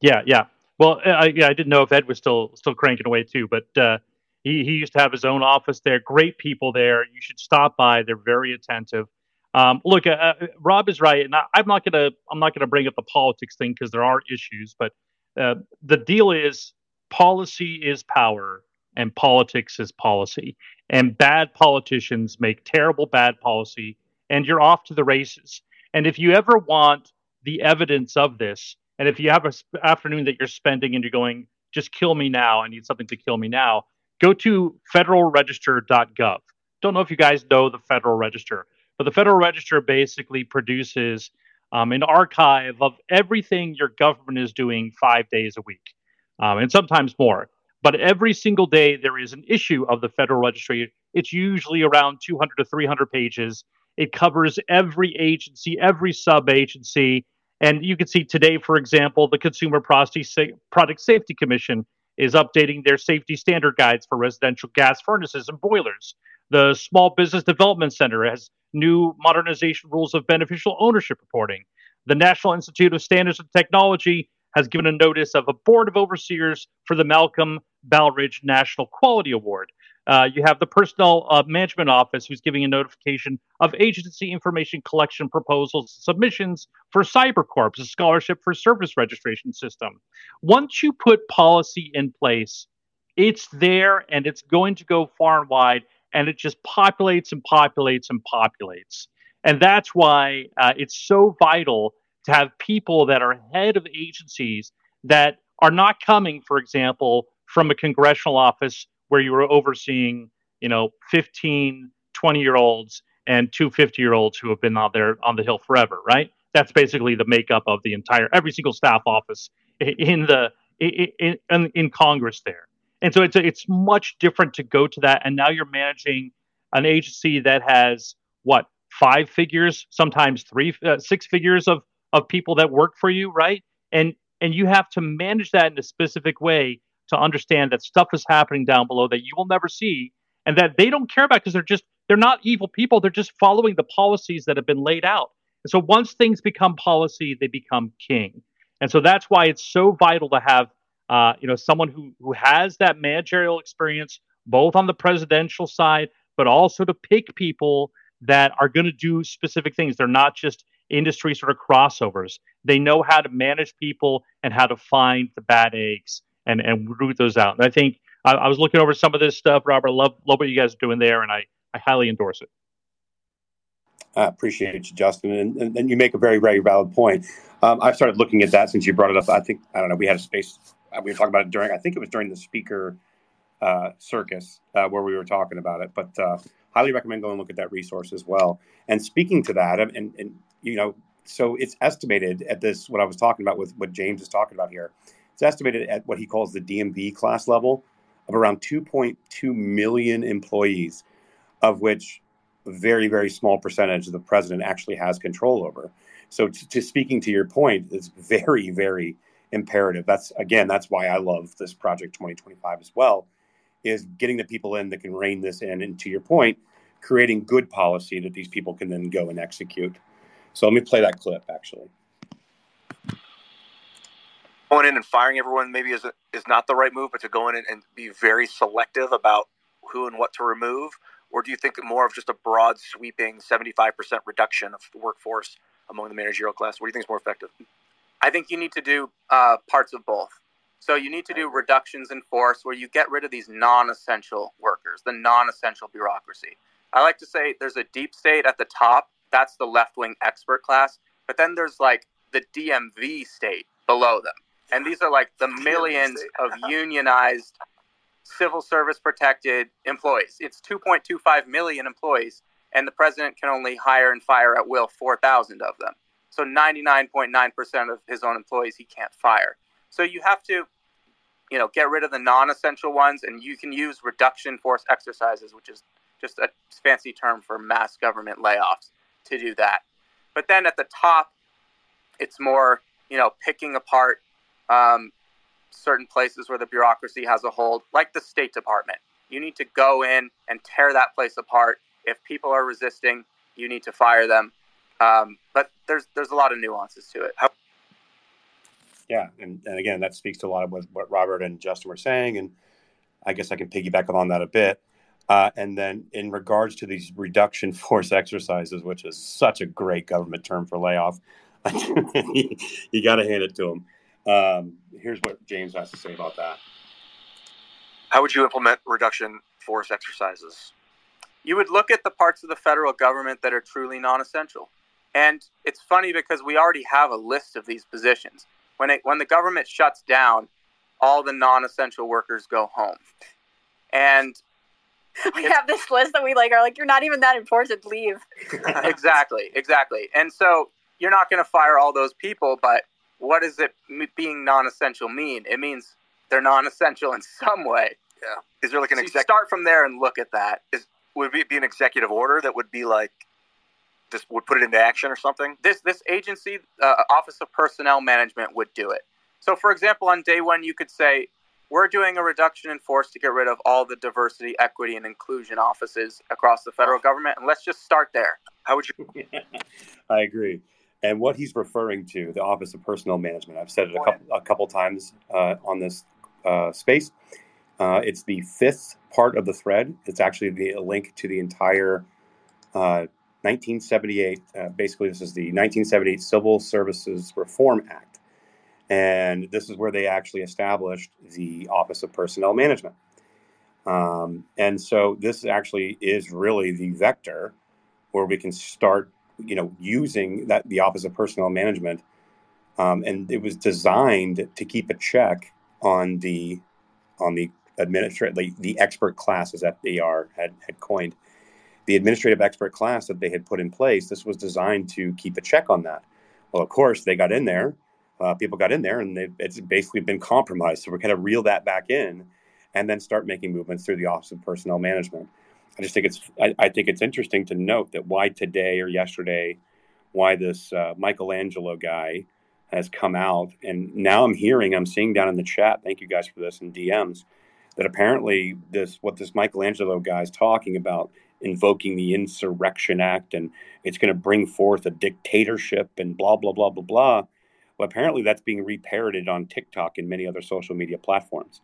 Yeah, yeah. Well, I, yeah, I didn't know if Ed was still still cranking away too, but uh, he he used to have his own office there. Great people there. You should stop by. They're very attentive. Um, look, uh, uh Rob is right, and I, am not gonna I'm not gonna bring up the politics thing because there are issues, but uh, the deal is policy is power and politics is policy, and bad politicians make terrible bad policy and you're off to the races. And if you ever want the evidence of this, and if you have an afternoon that you're spending and you're going, just kill me now, I need something to kill me now, go to federalregister.gov. Don't know if you guys know the Federal Register, but the Federal Register basically produces um, an archive of everything your government is doing five days a week, um, and sometimes more. But every single day, there is an issue of the Federal Register. It's usually around 200 to 300 pages, it covers every agency, every sub agency. And you can see today, for example, the Consumer Product Safety Commission is updating their safety standard guides for residential gas furnaces and boilers. The Small Business Development Center has new modernization rules of beneficial ownership reporting. The National Institute of Standards and Technology has given a notice of a board of overseers for the Malcolm Baldrige National Quality Award. Uh, you have the Personnel uh, Management Office, who's giving a notification of agency information collection proposals, submissions for CyberCorps, a scholarship for service registration system. Once you put policy in place, it's there and it's going to go far and wide, and it just populates and populates and populates. And that's why uh, it's so vital to have people that are head of agencies that are not coming, for example, from a congressional office where you were overseeing, you know, 15, 20 year olds and two 50 year olds who have been out there on the Hill forever, right? That's basically the makeup of the entire, every single staff office in the, in, in, in Congress there. And so it's, it's much different to go to that. And now you're managing an agency that has what, five figures, sometimes three, uh, six figures of, of people that work for you, right? And, and you have to manage that in a specific way to understand that stuff is happening down below that you will never see and that they don't care about because they're just they're not evil people. They're just following the policies that have been laid out. And so once things become policy they become king. And so that's why it's so vital to have uh, you know someone who who has that managerial experience both on the presidential side but also to pick people that are going to do specific things. They're not just industry sort of crossovers they know how to manage people and how to find the bad eggs and and root those out. And I think I, I was looking over some of this stuff, Robert. Love love what you guys are doing there, and I I highly endorse it. I appreciate you, Justin, and, and, and, you make a very, very valid point. Um, I've started looking at that since you brought it up. I think I don't know. We had a space. Uh, we were talking about it during. I think it was during the speaker uh, circus uh, where we were talking about it. But uh, highly recommend going look at that resource as well. And speaking to that, and, and you know, so it's estimated at this what I was talking about with what James is talking about here. It's estimated at what he calls the DMV class level of around 2.2 million employees, of which a very, very small percentage the president actually has control over. So, to, to speaking to your point, it's very, very imperative. That's again, that's why I love this project 2025 as well, is getting the people in that can rein this in. And to your point, creating good policy that these people can then go and execute. So let me play that clip actually going in and firing everyone maybe is is not the right move, but to go in and, and be very selective about who and what to remove, or do you think more of just a broad sweeping seventy five percent reduction of the workforce among the managerial class? What do you think is more effective? I think you need to do uh, parts of both. So you need to do reductions in force where you get rid of these non-essential workers, the non-essential bureaucracy. I like to say there's a deep state at the top. That's the left-wing expert class. But then there's like the DMV state below them and these are like the millions of unionized civil service protected employees. It's 2.25 million employees, and the president can only hire and fire at will 4,000 of them. So 99.9% of his own employees he can't fire. So you have to, you know, get rid of the non-essential ones, and you can use reduction force exercises, which is just a fancy term for mass government layoffs, to do that. But then at the top, it's more, you know, picking apart um, certain places where the bureaucracy has a hold, like the State Department. You need to go in and tear that place apart. If people are resisting, you need to fire them. Um, but there's there's a lot of nuances to it. Yeah, and, and again, that speaks to a lot of what, what Robert and Justin were saying, and I guess I can piggyback on that a bit. Uh, and then, in regards to these reduction force exercises, which is such a great government term for layoff, you got to hand it to them. Um, here's what James has to say about that. How would you implement reduction force exercises? You would look at the parts of the federal government that are truly non-essential, and it's funny because we already have a list of these positions. When it, when the government shuts down, all the non-essential workers go home, and We have this list that we like are like, you're not even that important, leave. exactly, exactly. And so you're not going to fire all those people, but what does it m- being non-essential mean? It means they're non-essential in some way. Yeah. Is there like an So you exec? start from there and look at that is Would it be an executive order that would be like, this would put it into action or something? This this agency, uh, Office of Personnel Management, would do it. So, for example, on day one, you could say, "We're doing a reduction in force to get rid of all the diversity, equity, and inclusion offices across the federal government, and let's just start there." How would you? I agree. And what he's referring to, the Office of Personnel Management, I've said it a couple, a couple times uh, on this uh, space. Uh, it's the fifth part of the thread. It's actually the link to the entire uh, 1978. Uh, basically, this is the 1978 Civil Services Reform Act. And this is where they actually established the Office of Personnel Management. Um, and so this actually is really the vector where we can start you know using that the office of personnel management. Um, and it was designed to keep a check on the on the administrative the, the expert classes that they are had, had coined. The administrative expert class that they had put in place this was designed to keep a check on that. Well of course they got in there uh, people got in there and it's basically been compromised so we're going to reel that back in and then start making movements through the office of personnel management I just think it's I, I, think it's interesting to note that why today or yesterday, why this uh, Michelangelo guy has come out, and now I'm hearing, I'm seeing down in the chat. Thank you guys for this in DMs. That apparently this what this Michelangelo guy is talking about, invoking the Insurrection Act, and it's going to bring forth a dictatorship and blah blah blah blah blah. Well, apparently that's being reparroted on TikTok and many other social media platforms.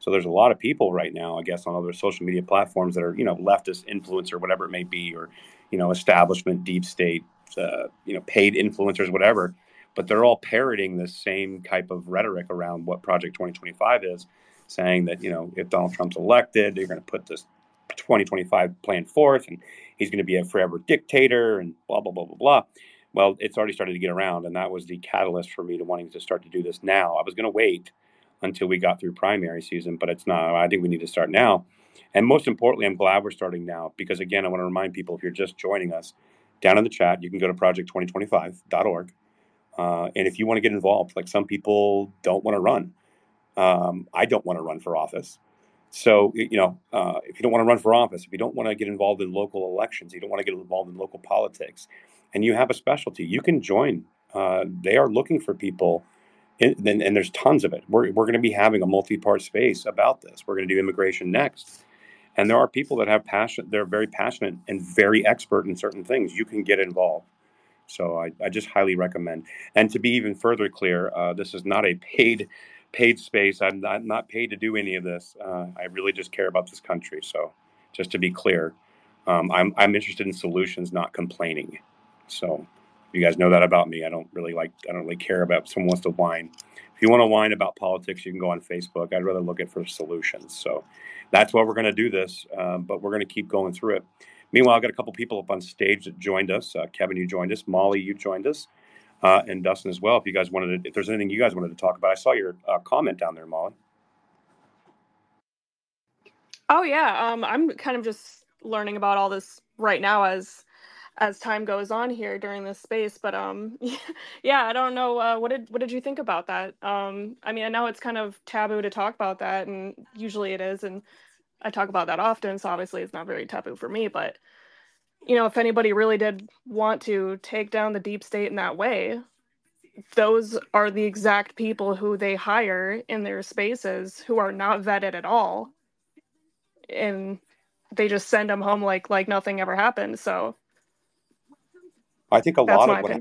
So there's a lot of people right now, I guess, on other social media platforms that are, you know, leftist influencer, whatever it may be, or, you know, establishment, deep state, uh, you know, paid influencers, whatever. But they're all parroting the same type of rhetoric around what Project 2025 is, saying that, you know, if Donald Trump's elected, they're going to put this 2025 plan forth and he's going to be a forever dictator and blah, blah, blah, blah, blah. Well, it's already started to get around. And that was the catalyst for me to wanting to start to do this now. I was going to wait until we got through primary season, but it's not. I think we need to start now. And most importantly, I'm glad we're starting now because, again, I want to remind people if you're just joining us, down in the chat, you can go to project2025.org. Uh, and if you want to get involved, like some people don't want to run, um, I don't want to run for office. So, you know, uh, if you don't want to run for office, if you don't want to get involved in local elections, you don't want to get involved in local politics, and you have a specialty, you can join. Uh, they are looking for people and, and, there's tons of it. We're, we're going to be having a multi-part space about this. We're going to do immigration next, and there are people that have passion. They're very passionate and very expert in certain things. You can get involved. So I, I just highly recommend. And to be even further clear, uh, this is not a paid paid space. I'm not, not paid to do any of this. Uh, I really just care about this country. So just to be clear, um, I'm I'm interested in solutions, not complaining. So you guys know that about me. I don't really like. I don't really care about someone wants to whine. If you want to whine about politics, you can go on Facebook. I'd rather look at for solutions. So that's why we're going to do this. Um, but we're going to keep going through it. Meanwhile, I've got a couple people up on stage that joined us. Uh, Kevin, you joined us. Molly, you joined us, uh, and Dustin as well. If you guys wanted, to, if there's anything you guys wanted to talk about, I saw your uh, comment down there, Molly. Oh yeah, um, I'm kind of just learning about all this right now as as time goes on here during this space. But um, yeah, I don't know. Uh, what did what did you think about that? Um, I mean, I know it's kind of taboo to talk about that, and usually it is, and I talk about that often. So obviously, it's not very taboo for me. But you know, if anybody really did want to take down the deep state in that way, those are the exact people who they hire in their spaces who are not vetted at all and they just send them home like like nothing ever happened so I think a that's lot of what it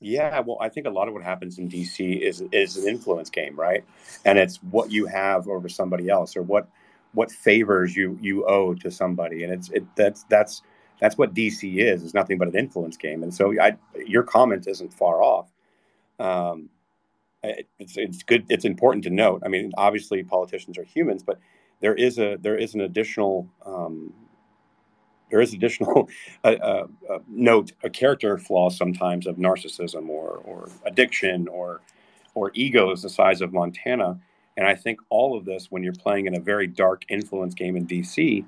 Yeah, well, I think a lot of what happens in DC is is an influence game, right? And it's what you have over somebody else, or what what favors you you owe to somebody, and it's it that's that's that's what DC is. It's nothing but an influence game. And so, I your comment isn't far off. Um, it- it's it's good. It's important to note. I mean, obviously, politicians are humans, but there is a there is an additional um, there is additional uh, uh, uh, note a character flaw sometimes of narcissism or or addiction or or egos the size of Montana. And I think all of this, when you're playing in a very dark influence game in DC,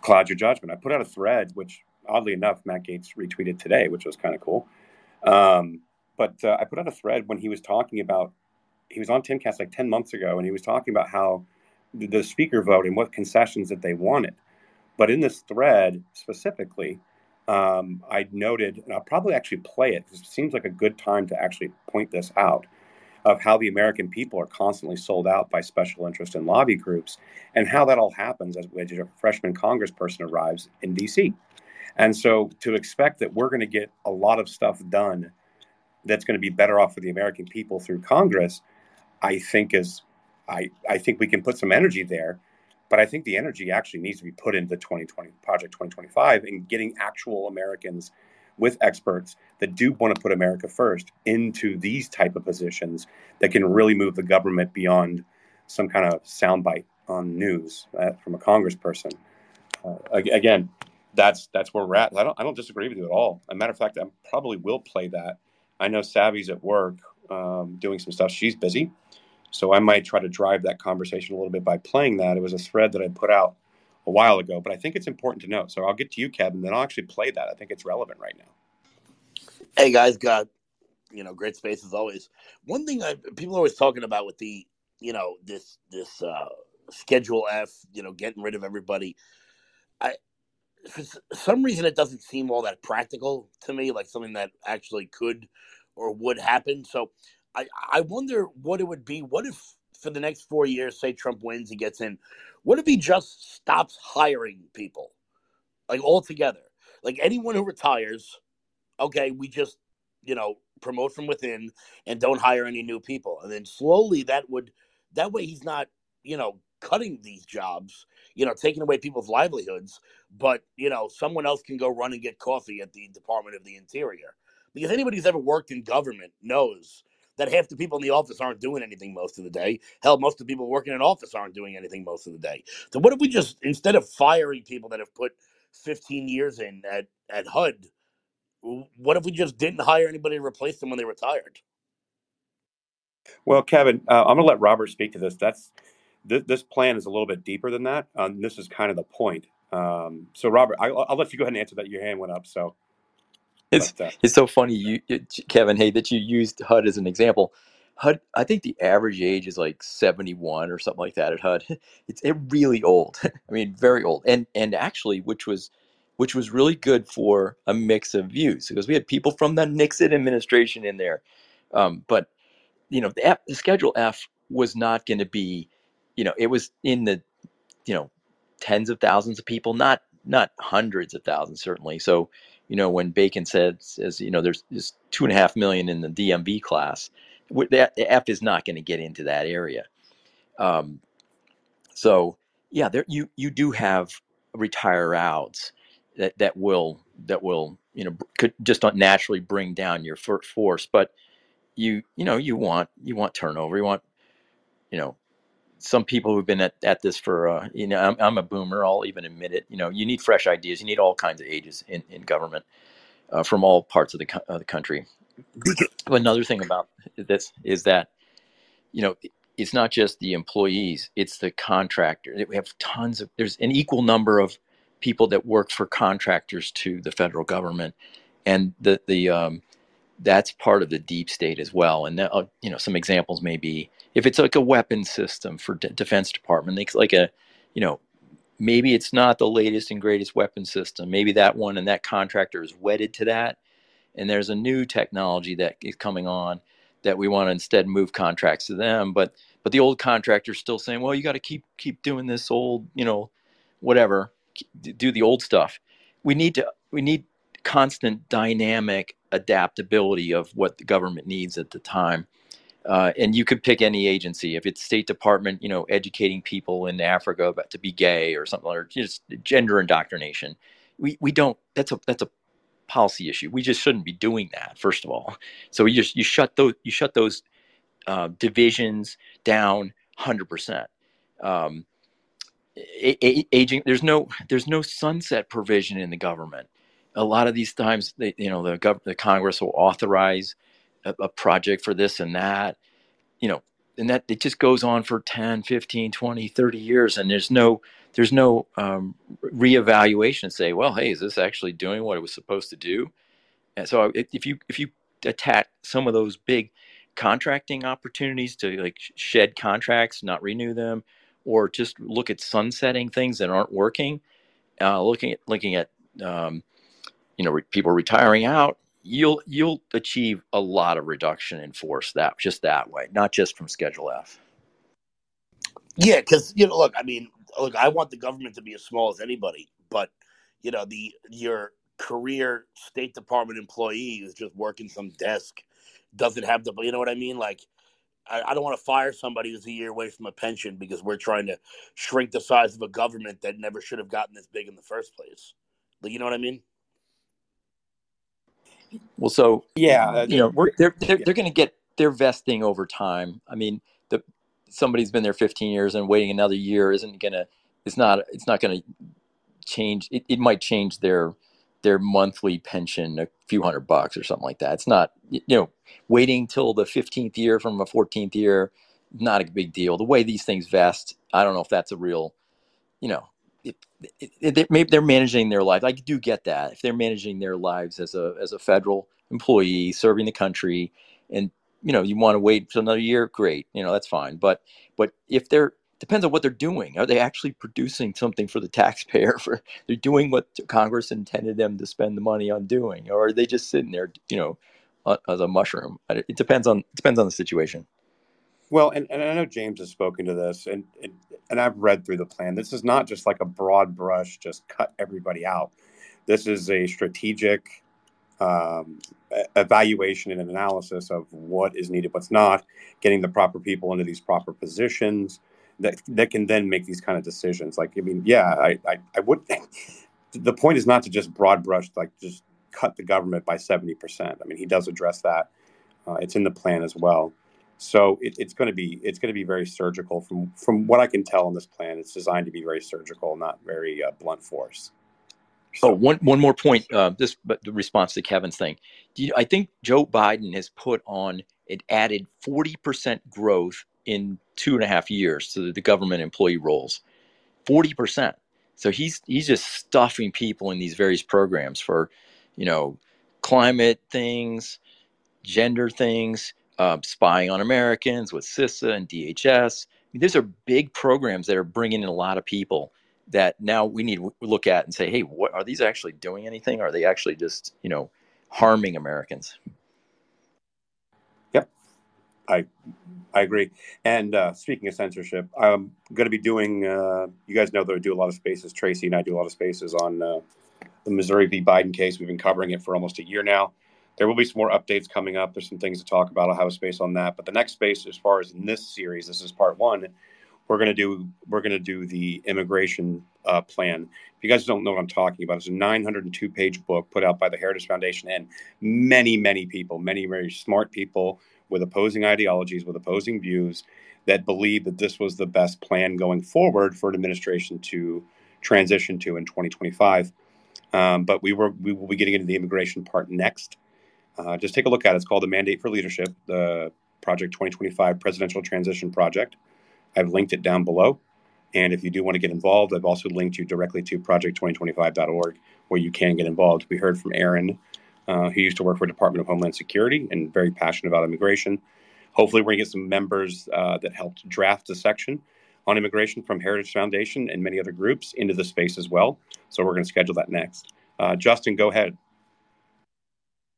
clouds your judgment. I put out a thread, which oddly enough, Matt Gaetz retweeted today, which was kind of cool. Um, but uh, I put out a thread when he was talking about he was on Timcast like ten months ago, and he was talking about how the speaker vote and what concessions that they wanted. But in this thread specifically, um, I noted, and I'll probably actually play it because it seems like a good time to actually point this out of how the American people are constantly sold out by special interest and lobby groups, and how that all happens as a freshman congressperson arrives in DC. And so to expect that we're going to get a lot of stuff done that's going to be better off for the American people through Congress, I think is I, I think we can put some energy there, but I think the energy actually needs to be put into 2020 Project 2025 and getting actual Americans with experts that do want to put America first into these type of positions that can really move the government beyond some kind of soundbite on news uh, from a congressperson. Uh, again, that's that's where we're at. I don't I don't disagree with you at all. As a matter of fact, I probably will play that. I know Savvy's at work um, doing some stuff. She's busy, so I might try to drive that conversation a little bit by playing that. It was a thread that I put out a while ago, but I think it's important to note. So I'll get to you, Kevin, then I'll actually play that. I think it's relevant right now. Hey guys, got you know great space as always. One thing I people are always talking about with the you know this this uh, Schedule F, you know, getting rid of everybody. I for some reason it doesn't seem all that practical to me, like something that actually could or would happen. So I I wonder what it would be. What if for the next four years, say Trump wins, he gets in, what if he just stops hiring people like altogether? Like anyone who retires, okay, we just you know promote from within and don't hire any new people, and then slowly that would that way he's not you know cutting these jobs, you know, taking away people's livelihoods, but you know someone else can go run and get coffee at the Department of the Interior because anybody who's ever worked in government knows that half the people in the office aren't doing anything most of the day. Hell, most of the people working in office aren't doing anything most of the day. So what if we just instead of firing people that have put 15 years in at at HUD, what if we just didn't hire anybody to replace them when they retired? Well, Kevin, uh, I'm going to let Robert speak to this. That's th- this plan is a little bit deeper than that. Um, this is kind of the point. Um, so, Robert, I, I'll let you go ahead and answer that. Your hand went up. So, It's but uh, it's so funny, you Kevin. Hey, that you used HUD as an example. HUD, I think the average age is like seventy one or something like that at HUD. It's it really old. I mean, very old. And and actually, which was which was really good for a mix of views because we had people from the Nixon administration in there. Um, but you know, the, F, the Schedule F was not going to be, you know, it was in the you know tens of thousands of people not not hundreds of thousands certainly so you know when bacon said says you know there's, there's two and a half million in the dmv class that f is not going to get into that area. Um, so yeah there you you do have retire outs that that will that will you know could just naturally bring down your force but you you know you want you want turnover you want you know some people who've been at, at this for uh, you know I'm, I'm a boomer i'll even admit it you know you need fresh ideas you need all kinds of ages in, in government uh, from all parts of the, co- of the country. Another thing about this is that you know it's not just the employees it's the contractor. We have tons of there's an equal number of people that work for contractors to the federal government. And the the um, that's part of the deep state as well. And uh, you know, some examples may be if it's like a weapon system for de- Defense Department, like a, you know, maybe it's not the latest and greatest weapon system. Maybe that one and that contractor is wedded to that, and there's a new technology that is coming on that we want to instead move contracts to them. But but the old contractor's still saying, well, you got to keep keep doing this old, you know, whatever, do the old stuff. We need to we need constant dynamic adaptability of what the government needs at the time. Uh, and you could pick any agency if it's State Department, you know, educating people in Africa about to be gay or something, or just gender indoctrination. We we don't. That's a that's a policy issue. We just shouldn't be doing that. First of all, so you just you shut those you shut those uh, divisions down hundred um, percent. Aging there's no there's no sunset provision in the government. A lot of these times, they, you know, the gov- the Congress will authorize a, a project for this and that, you know, and that it just goes on for 10 15 20 30 years and there's no there's no um, reevaluation say well hey is this actually doing what it was supposed to do? And so if you if you attack some of those big contracting opportunities to like shed contracts not renew them or just look at sunsetting things that aren't working uh, looking at looking at um, you know re- people retiring out you'll you'll achieve a lot of reduction in force that just that way not just from schedule f Yeah, because you know, look, I mean, look, I want the government to be as small as anybody, but you know, the your career State Department employee who's just working some desk doesn't have the, you know what I mean? Like, I, don't want to fire somebody who's a year away from a pension because we're trying to shrink the size of a government that never should have gotten this big in the first place. You know what I mean? Well so Yeah, you know they're they're, they're going to get their vesting over time. I mean the somebody's been there 15 years and waiting another year isn't going to it's not it's not going to change it, it might change their their monthly pension a few hundred bucks or something like that. It's not you know waiting till the 15th year from a 14th year not a big deal. The way these things vest i don't know if that's a real you know it, it, it, maybe they're managing their life i do get that. If they're managing their lives as a as a federal employee serving the country and you know you want to wait for another year great you know that's fine. But but if they're depends on what they're doing. Are they actually producing something for the taxpayer for they're doing what congress intended them to spend the money on doing or are they just sitting there you know as a mushroom? It it depends on it depends on the situation. Well, and, and I know James has spoken to this, and, and and I've read through the plan. This is not just like a broad brush, just cut everybody out. This is a strategic um, evaluation and analysis of what is needed, what's not, getting the proper people into these proper positions that that can then make these kind of decisions. Like, I mean, yeah, I I, I would. the point is not to just broad brush, like just cut the government by seventy percent. I mean, he does address that. Uh, it's in the plan as well. So it, it's going to be it's going to be very surgical from from what I can tell on this plan. It's designed to be very surgical, not very uh, blunt force. Oh, So one one more point. Uh, this, but the response to Kevin's thing. You, I think Joe Biden has put on it added forty percent growth in two and a half years to the government employee roles. Forty percent. So he's he's just stuffing people in these various programs for, you know, climate things, gender things, uh, spying on Americans with CISA and DHS. I mean, these are big programs that are bringing in a lot of people that now we need to look at and say, hey, what are these actually doing anything? Are they actually just, you know, harming Americans? yep, I I agree. And uh, speaking of censorship, I'm going to be doing. Uh, you guys know that I do a lot of spaces. Tracy and I do a lot of spaces on uh, the Missouri v. Biden case. We've been covering it for almost a year now. There will be some more updates coming up. There's some things to talk about. I'll have a space on that. But the next space, as far as in this series, this is part one. We're gonna do we're gonna do the immigration uh, plan. If you guys don't know what I'm talking about, it's a 902 page book put out by the Heritage Foundation and many many people, many very smart people with opposing ideologies, with opposing views, that believe that this was the best plan going forward for an administration to transition to in 2025. Um, but we were we will be getting into the immigration part next. Uh, just take a look at it. It's called the Mandate for Leadership, the Project 2025 Presidential Transition Project. I've linked it down below. And if you do want to get involved, I've also linked you directly to project2025.org where you can get involved. We heard from Aaron, uh, who used to work for Department of Homeland Security and very passionate about immigration. Hopefully, we're going to get some members uh, that helped draft the section on immigration from Heritage Foundation and many other groups into the space as well. So we're going to schedule that next. Uh, Justin, go ahead.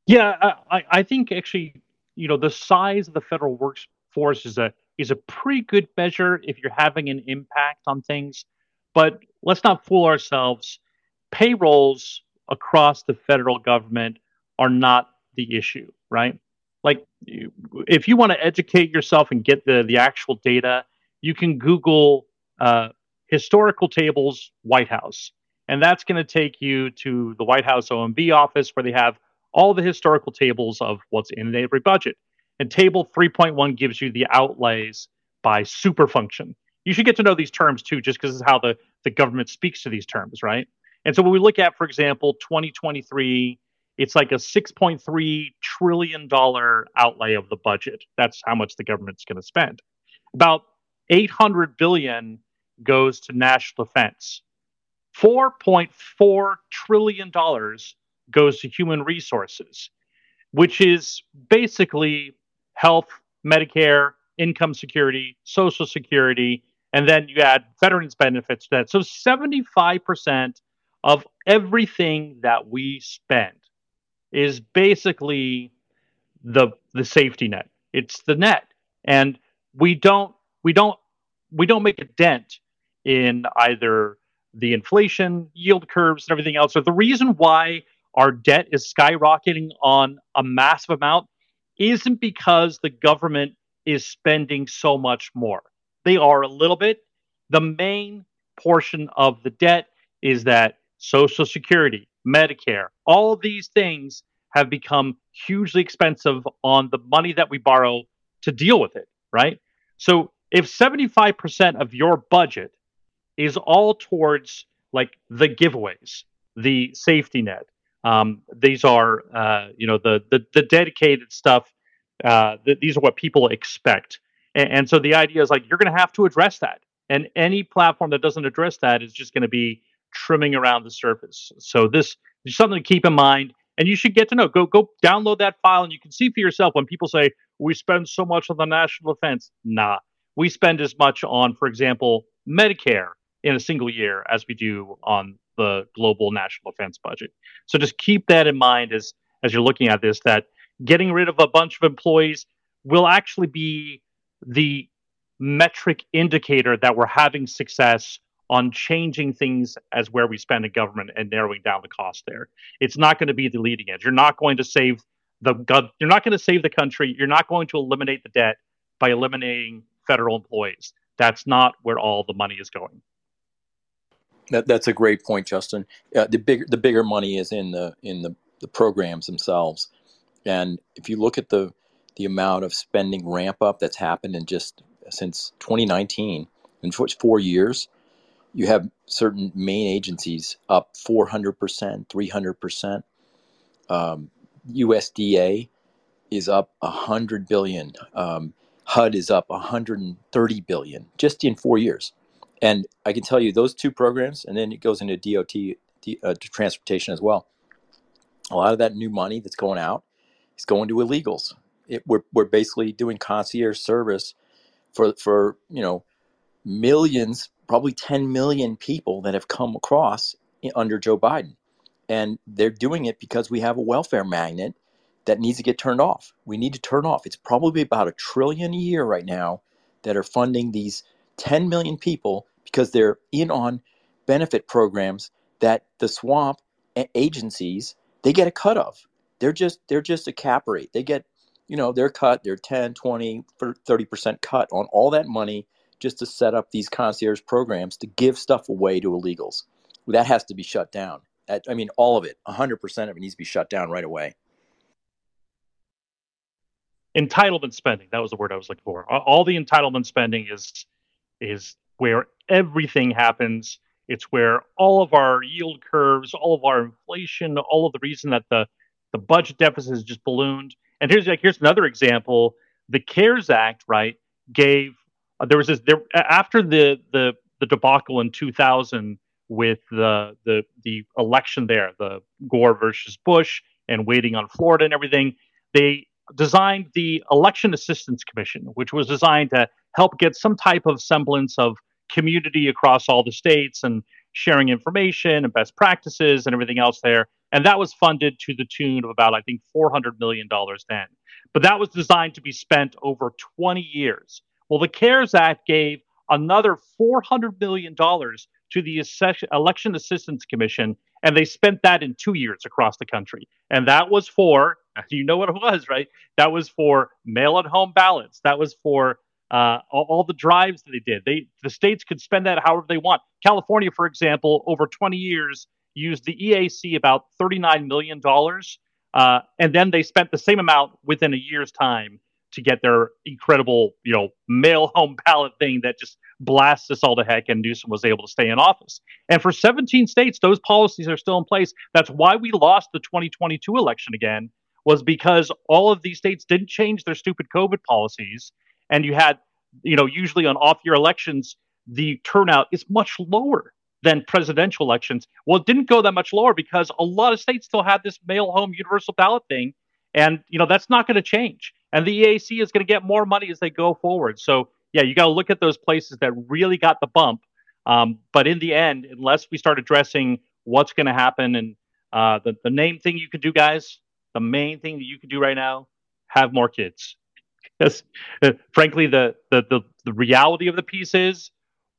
Yeah, I, I think actually, you know, the size of the federal workforce is a is a pretty good measure if you're having an impact on things. But let's not fool ourselves. Payrolls across the federal government are not the issue, right? Like, if you want to educate yourself and get the the actual data, you can Google uh, historical tables White House, and that's going to take you to the White House OMB office where they have all the historical tables of what's in every budget. And table 3.1 gives you the outlays by super function. You should get to know these terms too, just because it's how the, the government speaks to these terms, right? And so when we look at, for example, 2023, it's like a $6.3 trillion outlay of the budget. That's how much the government's going to spend. About 800 billion goes to national defense. 4.4 trillion dollars goes to human resources, which is basically health, Medicare, income security, social security, and then you add veterans benefits to that. So 75% of everything that we spend is basically the the safety net. It's the net. And we don't we don't we don't make a dent in either the inflation yield curves and everything else. So the reason why our debt is skyrocketing on a massive amount isn't because the government is spending so much more. They are a little bit. The main portion of the debt is that Social Security, Medicare, all of these things have become hugely expensive on the money that we borrow to deal with it, right? So if 75% of your budget is all towards like the giveaways, the safety net, um, these are, uh, you know, the, the, the dedicated stuff. Uh, th- these are what people expect, and, and so the idea is like you're going to have to address that, and any platform that doesn't address that is just going to be trimming around the surface. So this is something to keep in mind, and you should get to know. Go go download that file, and you can see for yourself when people say we spend so much on the national defense. Nah, we spend as much on, for example, Medicare in a single year as we do on the global national defense budget. So just keep that in mind as as you're looking at this that getting rid of a bunch of employees will actually be the metric indicator that we're having success on changing things as where we spend in government and narrowing down the cost there. It's not going to be the leading edge. You're not going to save the you're not going to save the country. You're not going to eliminate the debt by eliminating federal employees. That's not where all the money is going. That, that's a great point, Justin. Uh, the bigger the bigger money is in the in the, the programs themselves, and if you look at the the amount of spending ramp up that's happened in just since 2019 in four years, you have certain main agencies up 400 percent, 300 percent. Um, USDA is up 100 billion. Um, HUD is up 130 billion just in four years. And I can tell you those two programs, and then it goes into DOT uh, transportation as well. A lot of that new money that's going out is going to illegals. It, we're, we're basically doing concierge service for for you know millions, probably 10 million people that have come across under Joe Biden, and they're doing it because we have a welfare magnet that needs to get turned off. We need to turn off. It's probably about a trillion a year right now that are funding these 10 million people because they're in on benefit programs that the swamp agencies they get a cut of. They're just they're just a cap rate. They get you know their cut their 10 20 30% cut on all that money just to set up these concierge programs to give stuff away to illegals. That has to be shut down. I mean all of it. 100% of it needs to be shut down right away. Entitlement spending. That was the word i was looking for. All the entitlement spending is is where everything happens. It's where all of our yield curves, all of our inflation, all of the reason that the the budget deficit has just ballooned. And here's like here's another example. The CARES Act, right, gave uh, there was this there after the the the debacle in 2000 with the the the election there, the Gore versus Bush, and waiting on Florida and everything. They designed the Election Assistance Commission, which was designed to help get some type of semblance of community across all the states and sharing information and best practices and everything else there And that was funded to the tune of about, I think, $400 million then. But that was designed to be spent over 20 years. Well, the CARES Act gave another $400 million to the Election Assistance Commission, and they spent that in two years across the country. And that was for, you know what it was, right? That was for mail at home ballots. That was for uh, all, all, the drives that they did. They the states could spend that however they want. California, for example, over 20 years used the EAC about 39 million dollars, uh, and then they spent the same amount within a year's time to get their incredible, you know, mail home ballot thing that just blasts us all to heck. And Newsom was able to stay in office. And for 17 states, those policies are still in place. That's why we lost the 2022 election again. Was because all of these states didn't change their stupid COVID policies and you had, you know, usually on off year elections, the turnout is much lower than presidential elections. Well, it didn't go that much lower because a lot of states still had this mail home universal ballot thing. And, you know, that's not going to change. And the EAC is going to get more money as they go forward. So, yeah, you got to look at those places that really got the bump. Um, but in the end, unless we start addressing what's going to happen and uh, the, the main thing you can do, guys, the main thing that you can do right now, have more kids because uh, frankly, the, the, the the reality of the piece is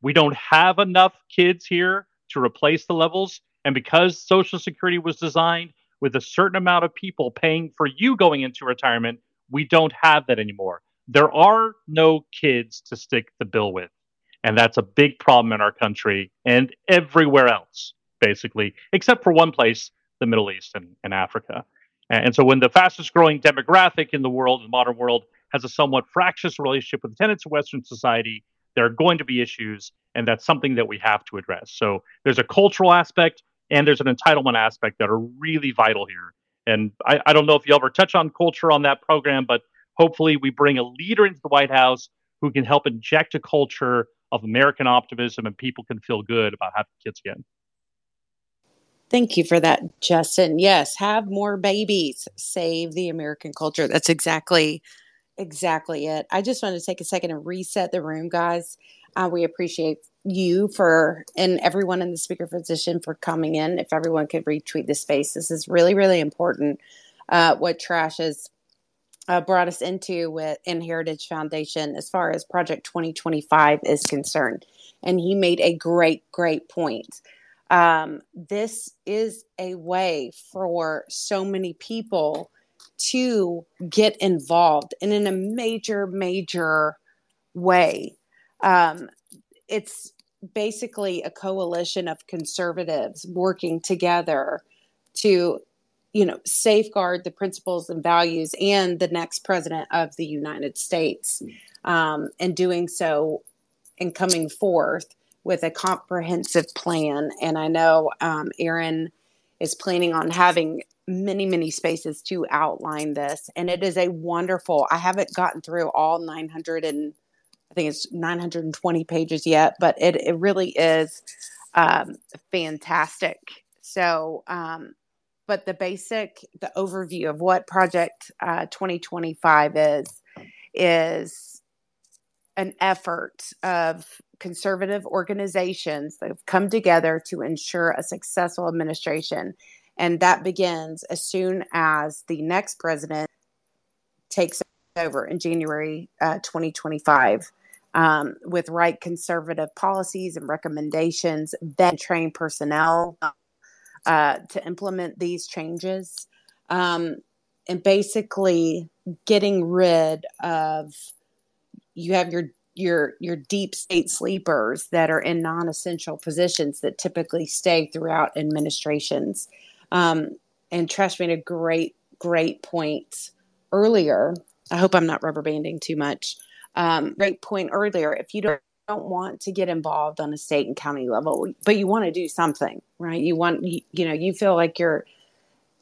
we don't have enough kids here to replace the levels, and because Social Security was designed with a certain amount of people paying for you going into retirement, we don't have that anymore. There are no kids to stick the bill with. And that's a big problem in our country and everywhere else, basically, except for one place, the Middle East and, and Africa. And, and so when the fastest growing demographic in the world, in the modern world, has a somewhat fractious relationship with the tenets of Western society, there are going to be issues, and that's something that we have to address. So there's a cultural aspect and there's an entitlement aspect that are really vital here. And I, I don't know if you ever touch on culture on that program, but hopefully we bring a leader into the White House who can help inject a culture of American optimism and people can feel good about having kids again. Thank you for that, Justin. Yes, have more babies. Save the American culture. That's exactly exactly it. I just wanted to take a second and reset the room, guys. Uh, we appreciate you for and everyone in the speaker position for coming in. If everyone could retweet this space, this is really, really important. Uh, what Trash has uh, brought us into with in Heritage Foundation as far as Project 2025 is concerned, and he made a great, great point. Um, this is a way for so many people to get involved and in a major, major way. Um, it's basically a coalition of conservatives working together to you know safeguard the principles and values and the next president of the united states um, and doing so and coming forth with a comprehensive plan and i know um, aaron is planning on having many, many spaces to outline this. And it is a wonderful, I haven't gotten through all 900 and I think it's 920 pages yet, but it, it really is um, fantastic. So, um, but the basic, the overview of what Project uh, 2025 is, is an effort of conservative organizations that have come together to ensure a successful administration and that begins as soon as the next president takes over in January uh, 2025 um, with right conservative policies and recommendations, then train personnel uh, to implement these changes. Um, and basically getting rid of you have your your your deep state sleepers that are in non-essential positions that typically stay throughout administrations um, and Trash made a great, great point earlier. I hope I'm not rubber banding too much. Um, great point earlier. If you don't, don't want to get involved on a state and county level, but you want to do something, right? You want, you, you know, you feel like you're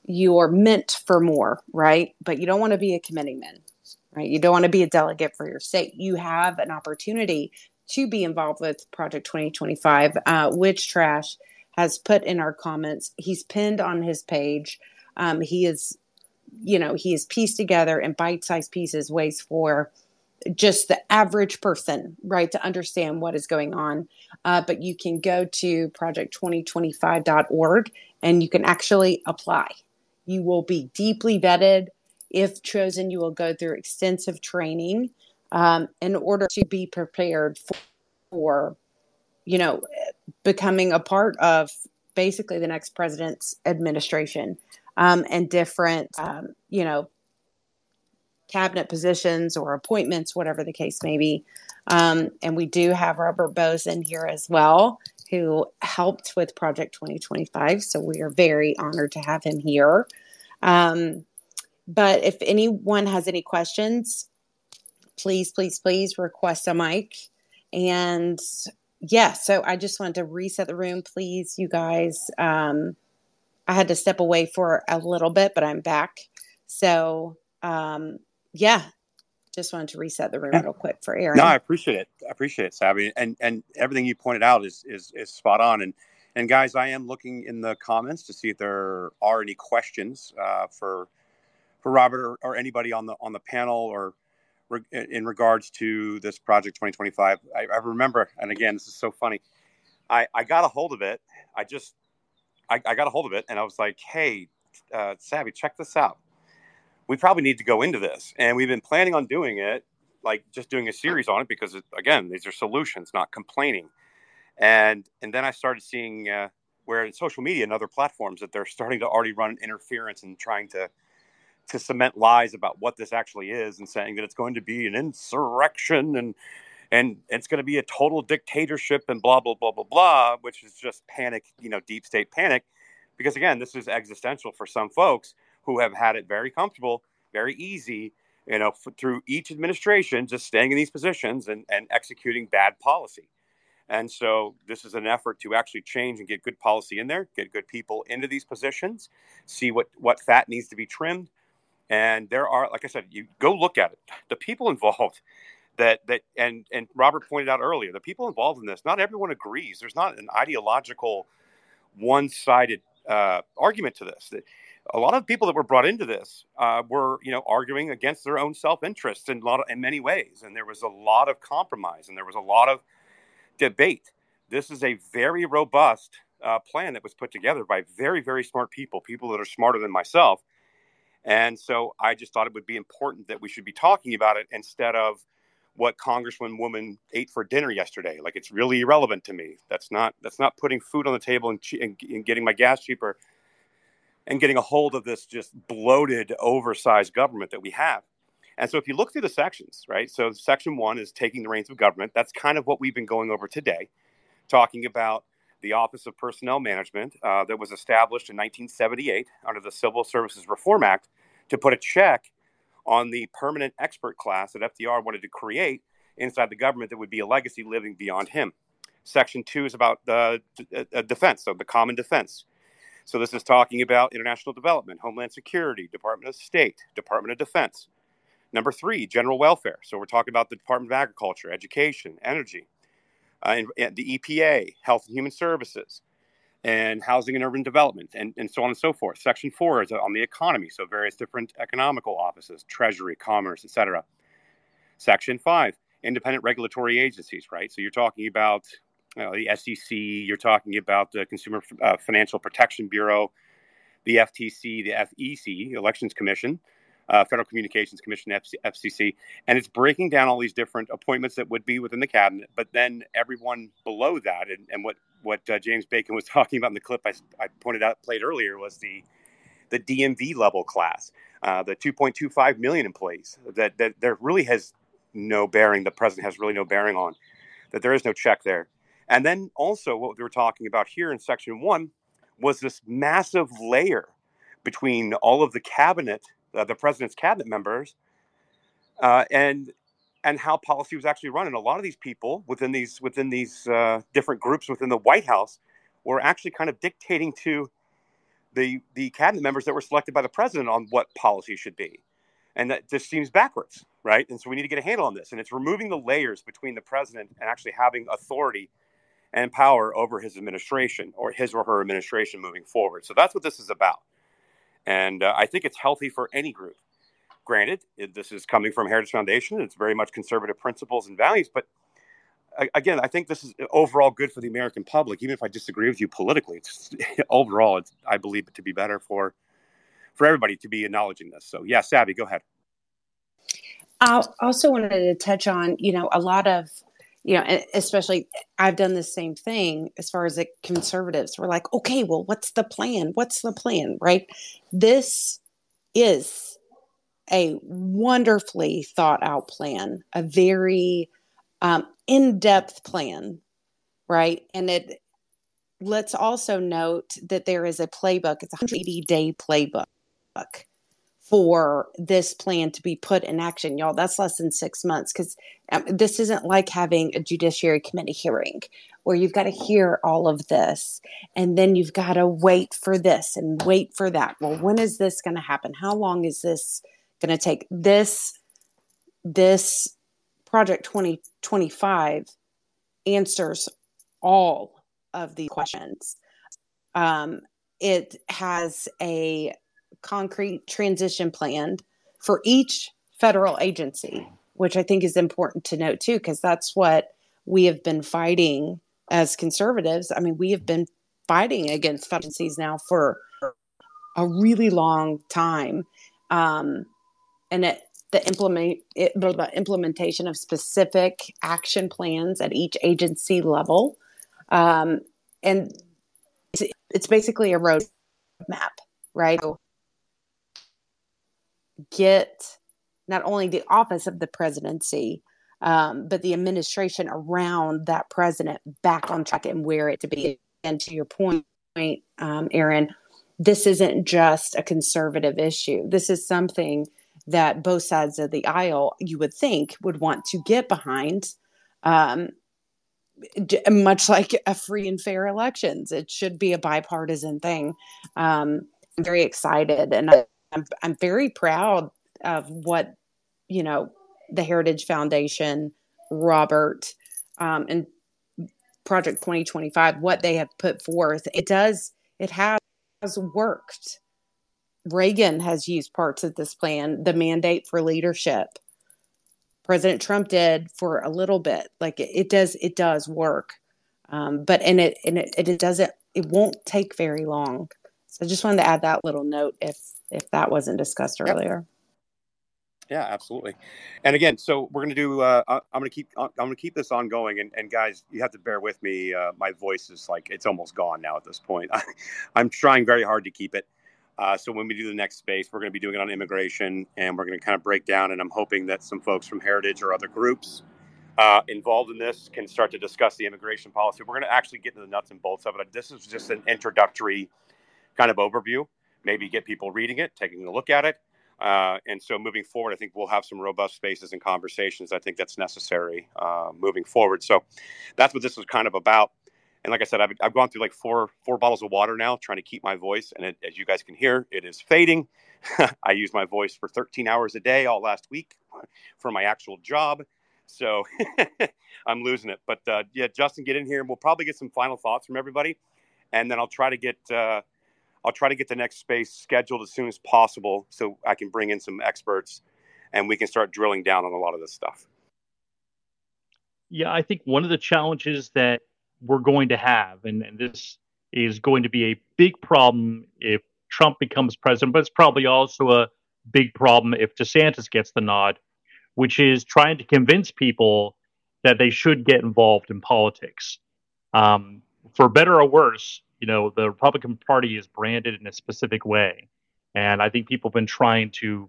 you're meant for more, right? But you don't want to be a committeeman, right? You don't want to be a delegate for your state. You have an opportunity to be involved with Project 2025, uh, which trash has put in our comments. He's pinned on his page. Um, he is, you know, he is pieced together in bite-sized pieces ways for just the average person, right, to understand what is going on. Uh, but you can go to project2025.org and you can actually apply. You will be deeply vetted. If chosen, you will go through extensive training um, in order to be prepared for, for, you know, becoming a part of basically the next president's administration um, and different, um, you know, cabinet positions or appointments, whatever the case may be. Um, and we do have Robert Bowes in here as well, who helped with Project 2025. So we are very honored to have him here. Um, but if anyone has any questions, please, please, please request a mic. And yeah, so I just wanted to reset the room, please, you guys. Um, I had to step away for a little bit, but I'm back. So um, yeah, just wanted to reset the room real quick for Aaron. No, I appreciate it. I appreciate it, Sabby, and and everything you pointed out is is is spot on. And and guys, I am looking in the comments to see if there are any questions uh, for for Robert or, or, anybody on the on the panel or re- in regards to this project 2025. I, I, remember, and again, this is so funny. I I got a hold of it. I just I, I got a hold of it, and I was like, hey, uh, Savvy, check this out we probably need to go into this. And we've been planning on doing it, like just doing a series on it, because it, again, these are solutions, not complaining. And and then I started seeing uh, where in social media and other platforms that they're starting to already run interference and trying to to cement lies about what this actually is and saying that it's going to be an insurrection and and it's going to be a total dictatorship and blah blah blah blah blah which is just panic you know deep state panic because again this is existential for some folks who have had it very comfortable, very easy, you know, f- through each administration, just staying in these positions and, and executing bad policy. And so this is an effort to actually change and get good policy in there, get good people into these positions, see what, what fat needs to be trimmed. And there are, like I said, you go look at it. The people involved that that and and Robert pointed out earlier, the people involved in this, not everyone agrees. There's not an ideological, one-sided uh, argument to this. That A lot of people that were brought into this uh, were, you know, arguing against their own self-interest in a lot of, in many ways, and there was a lot of compromise and there was a lot of debate. This is a very robust uh, plan that was put together by very, very smart people, people that are smarter than myself. And so I just thought it would be important that we should be talking about it instead of what Congressman woman ate for dinner yesterday. Like it's really irrelevant to me. That's not that's not putting food on the table and, and, and getting my gas cheaper and getting a hold of this just bloated, oversized government that we have. And so if you look through the sections, right? So section one is taking the reins of government. That's kind of what we've been going over today, talking about the Office of Personnel Management uh, that was established in 1978 under the Civil Services Reform Act to put a check on the permanent expert class that FDR wanted to create inside the government that would be a legacy living beyond him. Section two is about the uh, defense, so the common defense. So this is talking about international development, homeland security, Department of State, Department of Defense. Number three, general welfare. So we're talking about the Department of Agriculture, Education, Energy, uh, and, the EPA, Health and Human Services, and housing and urban development, and, and so on and so forth. Section four is on the economy, so various different economical offices, Treasury, Commerce, etc. Section five, independent regulatory agencies, right? So you're talking about uh, the SEC, you're talking about the Consumer uh, Financial Protection Bureau, the FTC, the FEC, Elections Commission, uh, Federal Communications Commission, FC, FCC, and it's breaking down all these different appointments that would be within the cabinet. But then everyone below that, and, and what what uh, James Bacon was talking about in the clip I, I, pointed out played earlier was the the DMV level class, uh, the 2.25 million employees that that there really has no bearing. The president has really no bearing on that. There is no check there. And then also what we were talking about here in section one was this massive layer between all of the cabinet uh, the president's cabinet members, uh, and and how policy was actually run. And a lot of these people within these within these uh, different groups within the White House were actually kind of dictating to the the cabinet members that were selected by the president on what policy should be. And that just seems backwards, right? And so we need to get a handle on this. And it's removing the layers between the president and actually having authority and power over his administration or his or her administration moving forward. So that's what this is about. And uh, I think it's healthy for any group granted, this is coming from Heritage Foundation. It's very much conservative principles and values, but again, I think this is overall good for the American public. Even if I disagree with you politically, it's overall, it's, I believe it to be better for for everybody to be acknowledging this. So, yeah, Savvy, go ahead. I also wanted to touch on, you know, a lot of, you know, especially I've done the same thing as far as the conservatives. We're like, okay, well, what's the plan? What's the plan? Right? This is a wonderfully thought out plan, a very um, in depth plan, right? And it let's also note that there is a playbook. It's a 180 day playbook for this plan to be put in action, y'all. That's less than six months because um, this isn't like having a judiciary committee hearing where you've got to hear all of this and then you've got to wait for this and wait for that. Well, when is this going to happen? How long is this going to take? This this project 2025 answers all of the questions. Um, it has a concrete transition plan for each federal agency, which I think is important to note too, because that's what we have been fighting as conservatives. I mean, we have been fighting against agencies now for a really long time. Um, and it, the implement it, implementation of specific action plans at each agency level, um, and it's, it's basically a roadmap, right? Get not only the office of the presidency, um, but the administration around that president back on track and where it to be. And to your point, um, Aaron, this isn't just a conservative issue. This is something that both sides of the aisle, you would think, would want to get behind. Um, much like a free and fair elections, it should be a bipartisan thing. Um, I'm very excited, and I, I'm I'm very proud of what you know the Heritage Foundation, Robert, um, and Project 2025, what they have put forth. It does. It has worked. Reagan has used parts of this plan, the mandate for leadership. President Trump did for a little bit. Like it, it does, it does work. Um, but and it and it, it doesn't, it won't take very long. So I just wanted to add that little note if if that wasn't discussed earlier. Yeah, absolutely. And again, so we're going to do. Uh, I'm going to keep. I'm going to keep this ongoing. And, and guys, you have to bear with me. Uh, my voice is like it's almost gone now at this point. I'm trying very hard to keep it. Uh, so when we do the next space, we're going to be doing it on immigration, and we're going to kind of break down. And I'm hoping that some folks from Heritage or other groups uh, involved in this can start to discuss the immigration policy. We're going to actually get into the nuts and bolts of it. This is just an introductory kind of overview maybe get people reading it, taking a look at it. Uh, and so moving forward, I think we'll have some robust spaces and conversations. I think that's necessary uh, moving forward. So that's what this was kind of about. And like I said, I've, I've gone through like four four bottles of water now, trying to keep my voice. And it, as you guys can hear, it is fading. I use my voice for 13 hours a day all last week for my actual job. So I'm losing it. But uh, yeah, Justin, get in here and we'll probably get some final thoughts from everybody. And then I'll try to get uh, I'll try to get the next space scheduled as soon as possible so I can bring in some experts and we can start drilling down on a lot of this stuff. Yeah, I think one of the challenges that we're going to have, and, and this is going to be a big problem if Trump becomes president, but it's probably also a big problem if DeSantis gets the nod, which is trying to convince people that they should get involved in politics. Um, for better or worse, you know, the Republican Party is branded in a specific way. And I think people have been trying to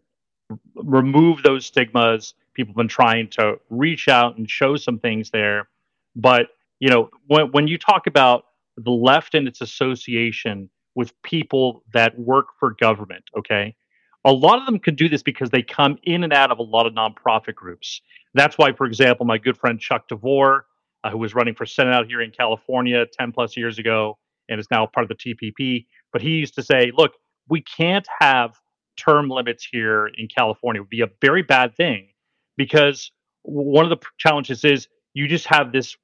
remove those stigmas. People have been trying to reach out and show some things there. But, you know, when, when you talk about the left and its association with people that work for government, okay, a lot of them can do this because they come in and out of a lot of nonprofit groups. That's why, for example, my good friend Chuck DeVore, uh, who was running for Senate out here in California 10 plus years ago, and is now part of the TPP. But he used to say, look, we can't have term limits here in California. It would be a very bad thing because one of the challenges is you just have this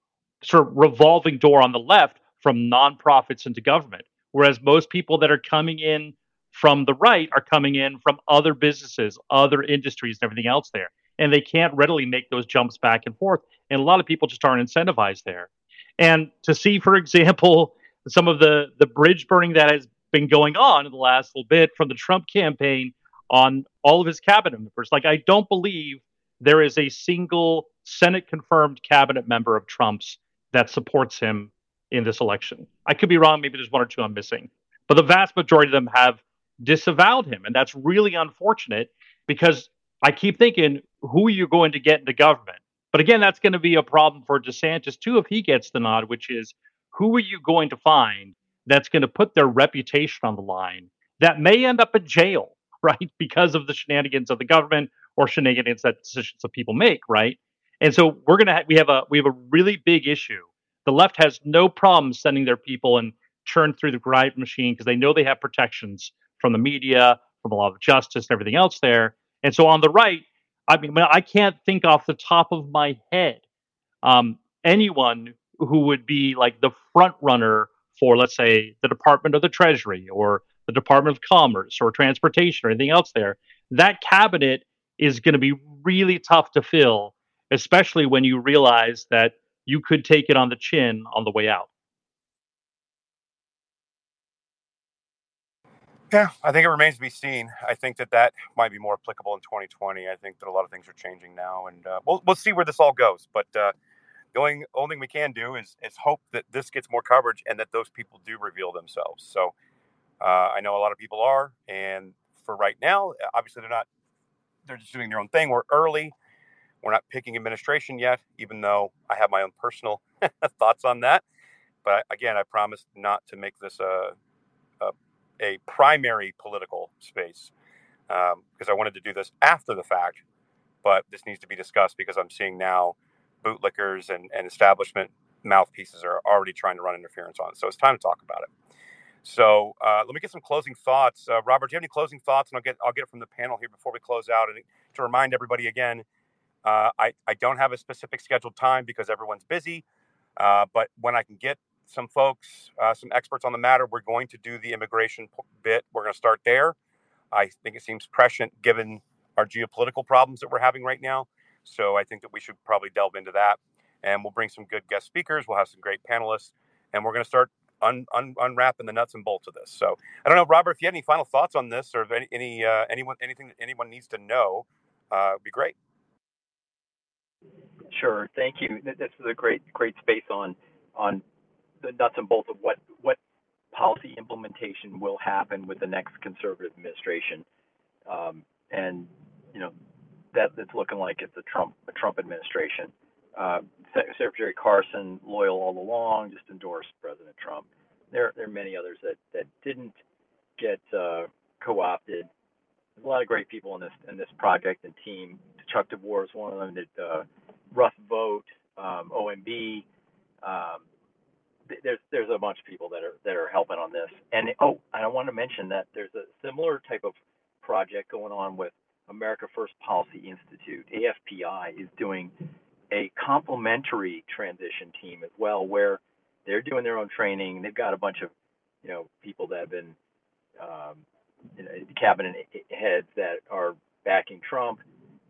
sort of revolving door on the left from nonprofits into government. Whereas most people that are coming in from the right are coming in from other businesses, other industries, and everything else there. And they can't readily make those jumps back and forth. And a lot of people just aren't incentivized there. And to see, for example, some of the, the bridge burning that has been going on in the last little bit from the Trump campaign on all of his cabinet members. Like, I don't believe there is a single Senate confirmed cabinet member of Trump's that supports him in this election. I could be wrong. Maybe there's one or two I'm missing. But the vast majority of them have disavowed him. And that's really unfortunate because I keep thinking, who are you going to get into government? But again, that's going to be a problem for DeSantis too if he gets the nod, which is who are you going to find that's going to put their reputation on the line that may end up in jail, right? Because of the shenanigans of the government or shenanigans that decisions that people make, right? And so we're gonna ha- we have a we have a really big issue. The left has no problem sending their people and churn through the grind machine because they know they have protections from the media, from the law of justice, and everything else there. And so on the right, I mean, I can't think off the top of my head um, anyone who would be like the front runner for, let's say, the Department of the Treasury or the Department of Commerce or Transportation or anything else there. That cabinet is going to be really tough to fill, especially when you realize that you could take it on the chin on the way out. Yeah, I think it remains to be seen. I think that that might be more applicable in 2020. I think that a lot of things are changing now, and uh, we'll we'll see where this all goes. But uh, the only only thing we can do is is hope that this gets more coverage and that those people do reveal themselves. So uh, I know a lot of people are, and for right now, obviously they're not. They're just doing their own thing. We're early. We're not picking administration yet, even though I have my own personal thoughts on that. But again, I promise not to make this a a, a primary political space because um, I wanted to do this after the fact. But this needs to be discussed because I'm seeing now bootlickers and, and establishment mouthpieces are already trying to run interference on. So it's time to talk about it. So uh, let me get some closing thoughts. Uh, Robert, do you have any closing thoughts? And I'll get I'll get it from the panel here before we close out. And to remind everybody again, uh, I I don't have a specific scheduled time because everyone's busy. Uh, but when I can get some folks, uh, some experts on the matter, we're going to do the immigration bit. We're going to start there. I think it seems prescient given our geopolitical problems that we're having right now. So I think that we should probably delve into that. And we'll bring some good guest speakers. We'll have some great panelists. And we're going to start un, un, unwrapping the nuts and bolts of this. So I don't know, Robert, if you had any final thoughts on this or if any, any uh, anyone, anything that anyone needs to know, uh, would be great. Sure. Thank you. This is a great, great space on, on the nuts and bolts of what, what policy implementation will happen with the next conservative administration. Um, and, you know, that it's looking like it's a Trump Trump administration. Uh, Secretary Carson, loyal all along, just endorsed President Trump. There, there are many others that, that didn't get uh, co-opted. There's a lot of great people in this in this project and team. Chuck DeVore is one of them. That uh, Russ Vought, um, OMB. Um, there's there's a bunch of people that are that are helping on this. And oh, and I want to mention that there's a similar type of project going on with America First Policy Institute, AFPI, is doing a complementary transition team as well, where they're doing their own training. They've got a bunch of, you know, people that have been um, you know, cabinet heads that are backing Trump,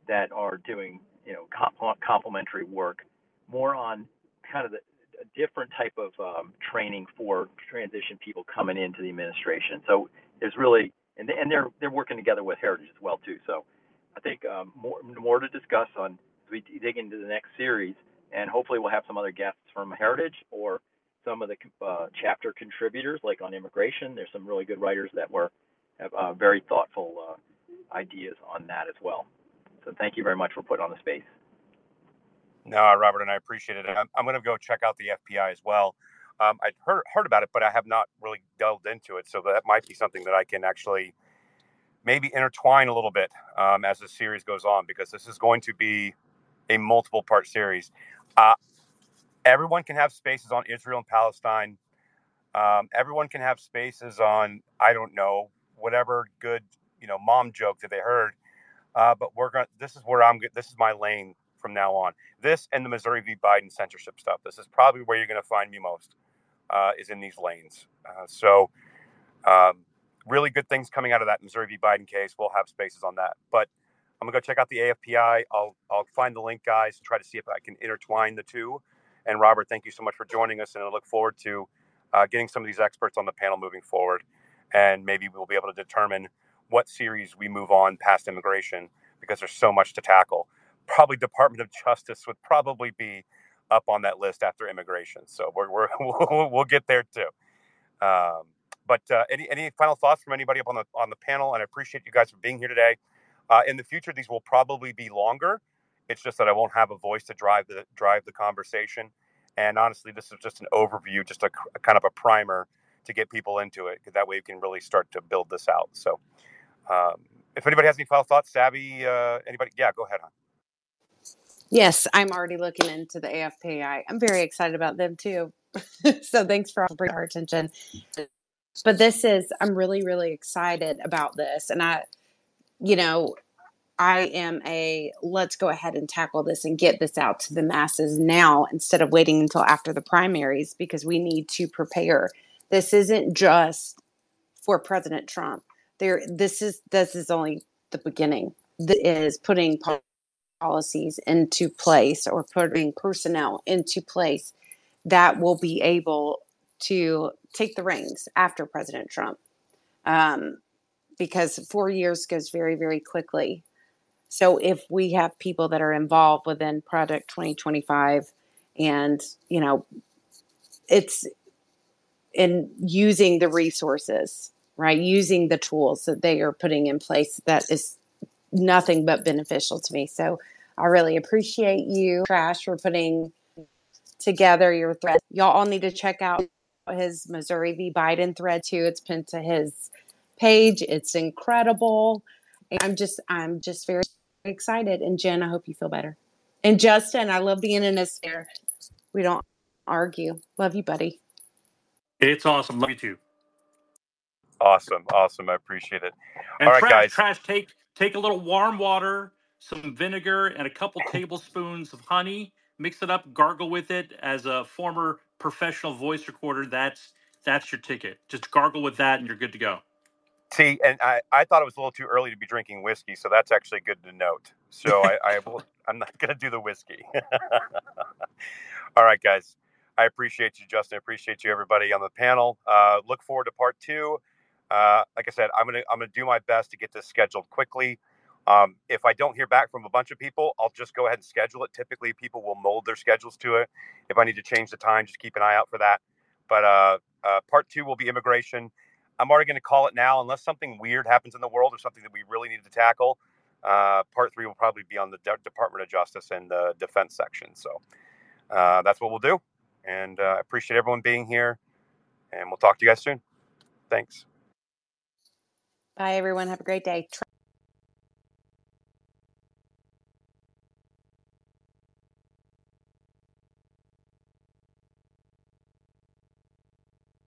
that are doing, you know, comp- complementary work, more on kind of the a different type of um, training for transition people coming into the administration. So there's really and they, and they're they're working together with Heritage as well too. So I think um, more more to discuss on as we dig into the next series, and hopefully we'll have some other guests from Heritage or some of the uh, chapter contributors, like on immigration. There's some really good writers that were have uh, very thoughtful uh, ideas on that as well. So thank you very much for putting on the space. No, Robert, and I appreciate it. I'm, I'm going to go check out the FPI as well. Um, I'd heard heard about it, but I have not really delved into it. So that might be something that I can actually maybe intertwine a little bit um, as the series goes on, because this is going to be a multiple part series. Uh, everyone can have spaces on Israel and Palestine. Um, everyone can have spaces on I don't know whatever good you know mom joke that they heard. Uh, but we're going. This is where I'm. This is my lane from now on. This and the Missouri v. Biden censorship stuff. This is probably where you're going to find me most uh, is in these lanes. Uh, so um, really good things coming out of that Missouri v. Biden case. We'll have spaces on that. But I'm gonna go check out the AFPI. I'll I'll find the link, guys, and try to see if I can intertwine the two. And Robert, thank you so much for joining us, and I look forward to uh, getting some of these experts on the panel moving forward, and maybe we'll be able to determine what series we move on past immigration because there's so much to tackle. Probably Department of Justice would probably be up on that list after immigration. So we're, we're we'll get there too. Um, but uh, any any final thoughts from anybody up on the on the panel? And I appreciate you guys for being here today. Uh, in the future, these will probably be longer. It's just that I won't have a voice to drive the drive the conversation. And honestly, this is just an overview, just a, a kind of a primer to get people into it. That way, we can really start to build this out. So, um, if anybody has any final thoughts, Savvy, uh, anybody, yeah, go ahead. Yes, I'm already looking into the AFPI. I'm very excited about them too. so thanks for bringing our attention. But this is, I'm really, really excited about this. And I, you know, I am a let's go ahead and tackle this and get this out to the masses now instead of waiting until after the primaries because we need to prepare. This isn't just for President Trump. There this is this is only the beginning. This is putting policies into place or putting personnel into place that will be able to take the reins after President Trump. Um, because four years goes very, very quickly. So if we have people that are involved within Project 2025 and, you know, it's in using the resources, right? Using the tools that they are putting in place that is nothing but beneficial to me. So I really appreciate you, Trash, for putting together your thread. Y'all all need to check out his Missouri v. Biden thread too. It's pinned to his page. It's incredible. I'm just I'm just very excited. And Jen, I hope you feel better. And Justin, I love being in this sphere. We don't argue. Love you, buddy. It's awesome. Love you too. Awesome, awesome. I appreciate it. And All right, trash, guys. trash. Take take a little warm water, some vinegar, and a couple tablespoons of honey. Mix it up, gargle with it. As a former professional voice recorder, that's that's your ticket. Just gargle with that, and you're good to go. See, and I, I thought it was a little too early to be drinking whiskey, so that's actually good to note. So I, I will, I'm not going to do the whiskey. All right, guys. I appreciate you, Justin. I appreciate you, everybody on the panel. Uh, look forward to part two. Uh, like I said, I'm gonna I'm gonna do my best to get this scheduled quickly. Um, if I don't hear back from a bunch of people, I'll just go ahead and schedule it. Typically, people will mold their schedules to it. If I need to change the time, just keep an eye out for that. But uh, uh, part two will be immigration. I'm already going to call it now, unless something weird happens in the world or something that we really need to tackle. Uh, part three will probably be on the De- Department of Justice and the defense section. So uh, that's what we'll do. And uh, I appreciate everyone being here. And we'll talk to you guys soon. Thanks. Bye, everyone. Have a great day.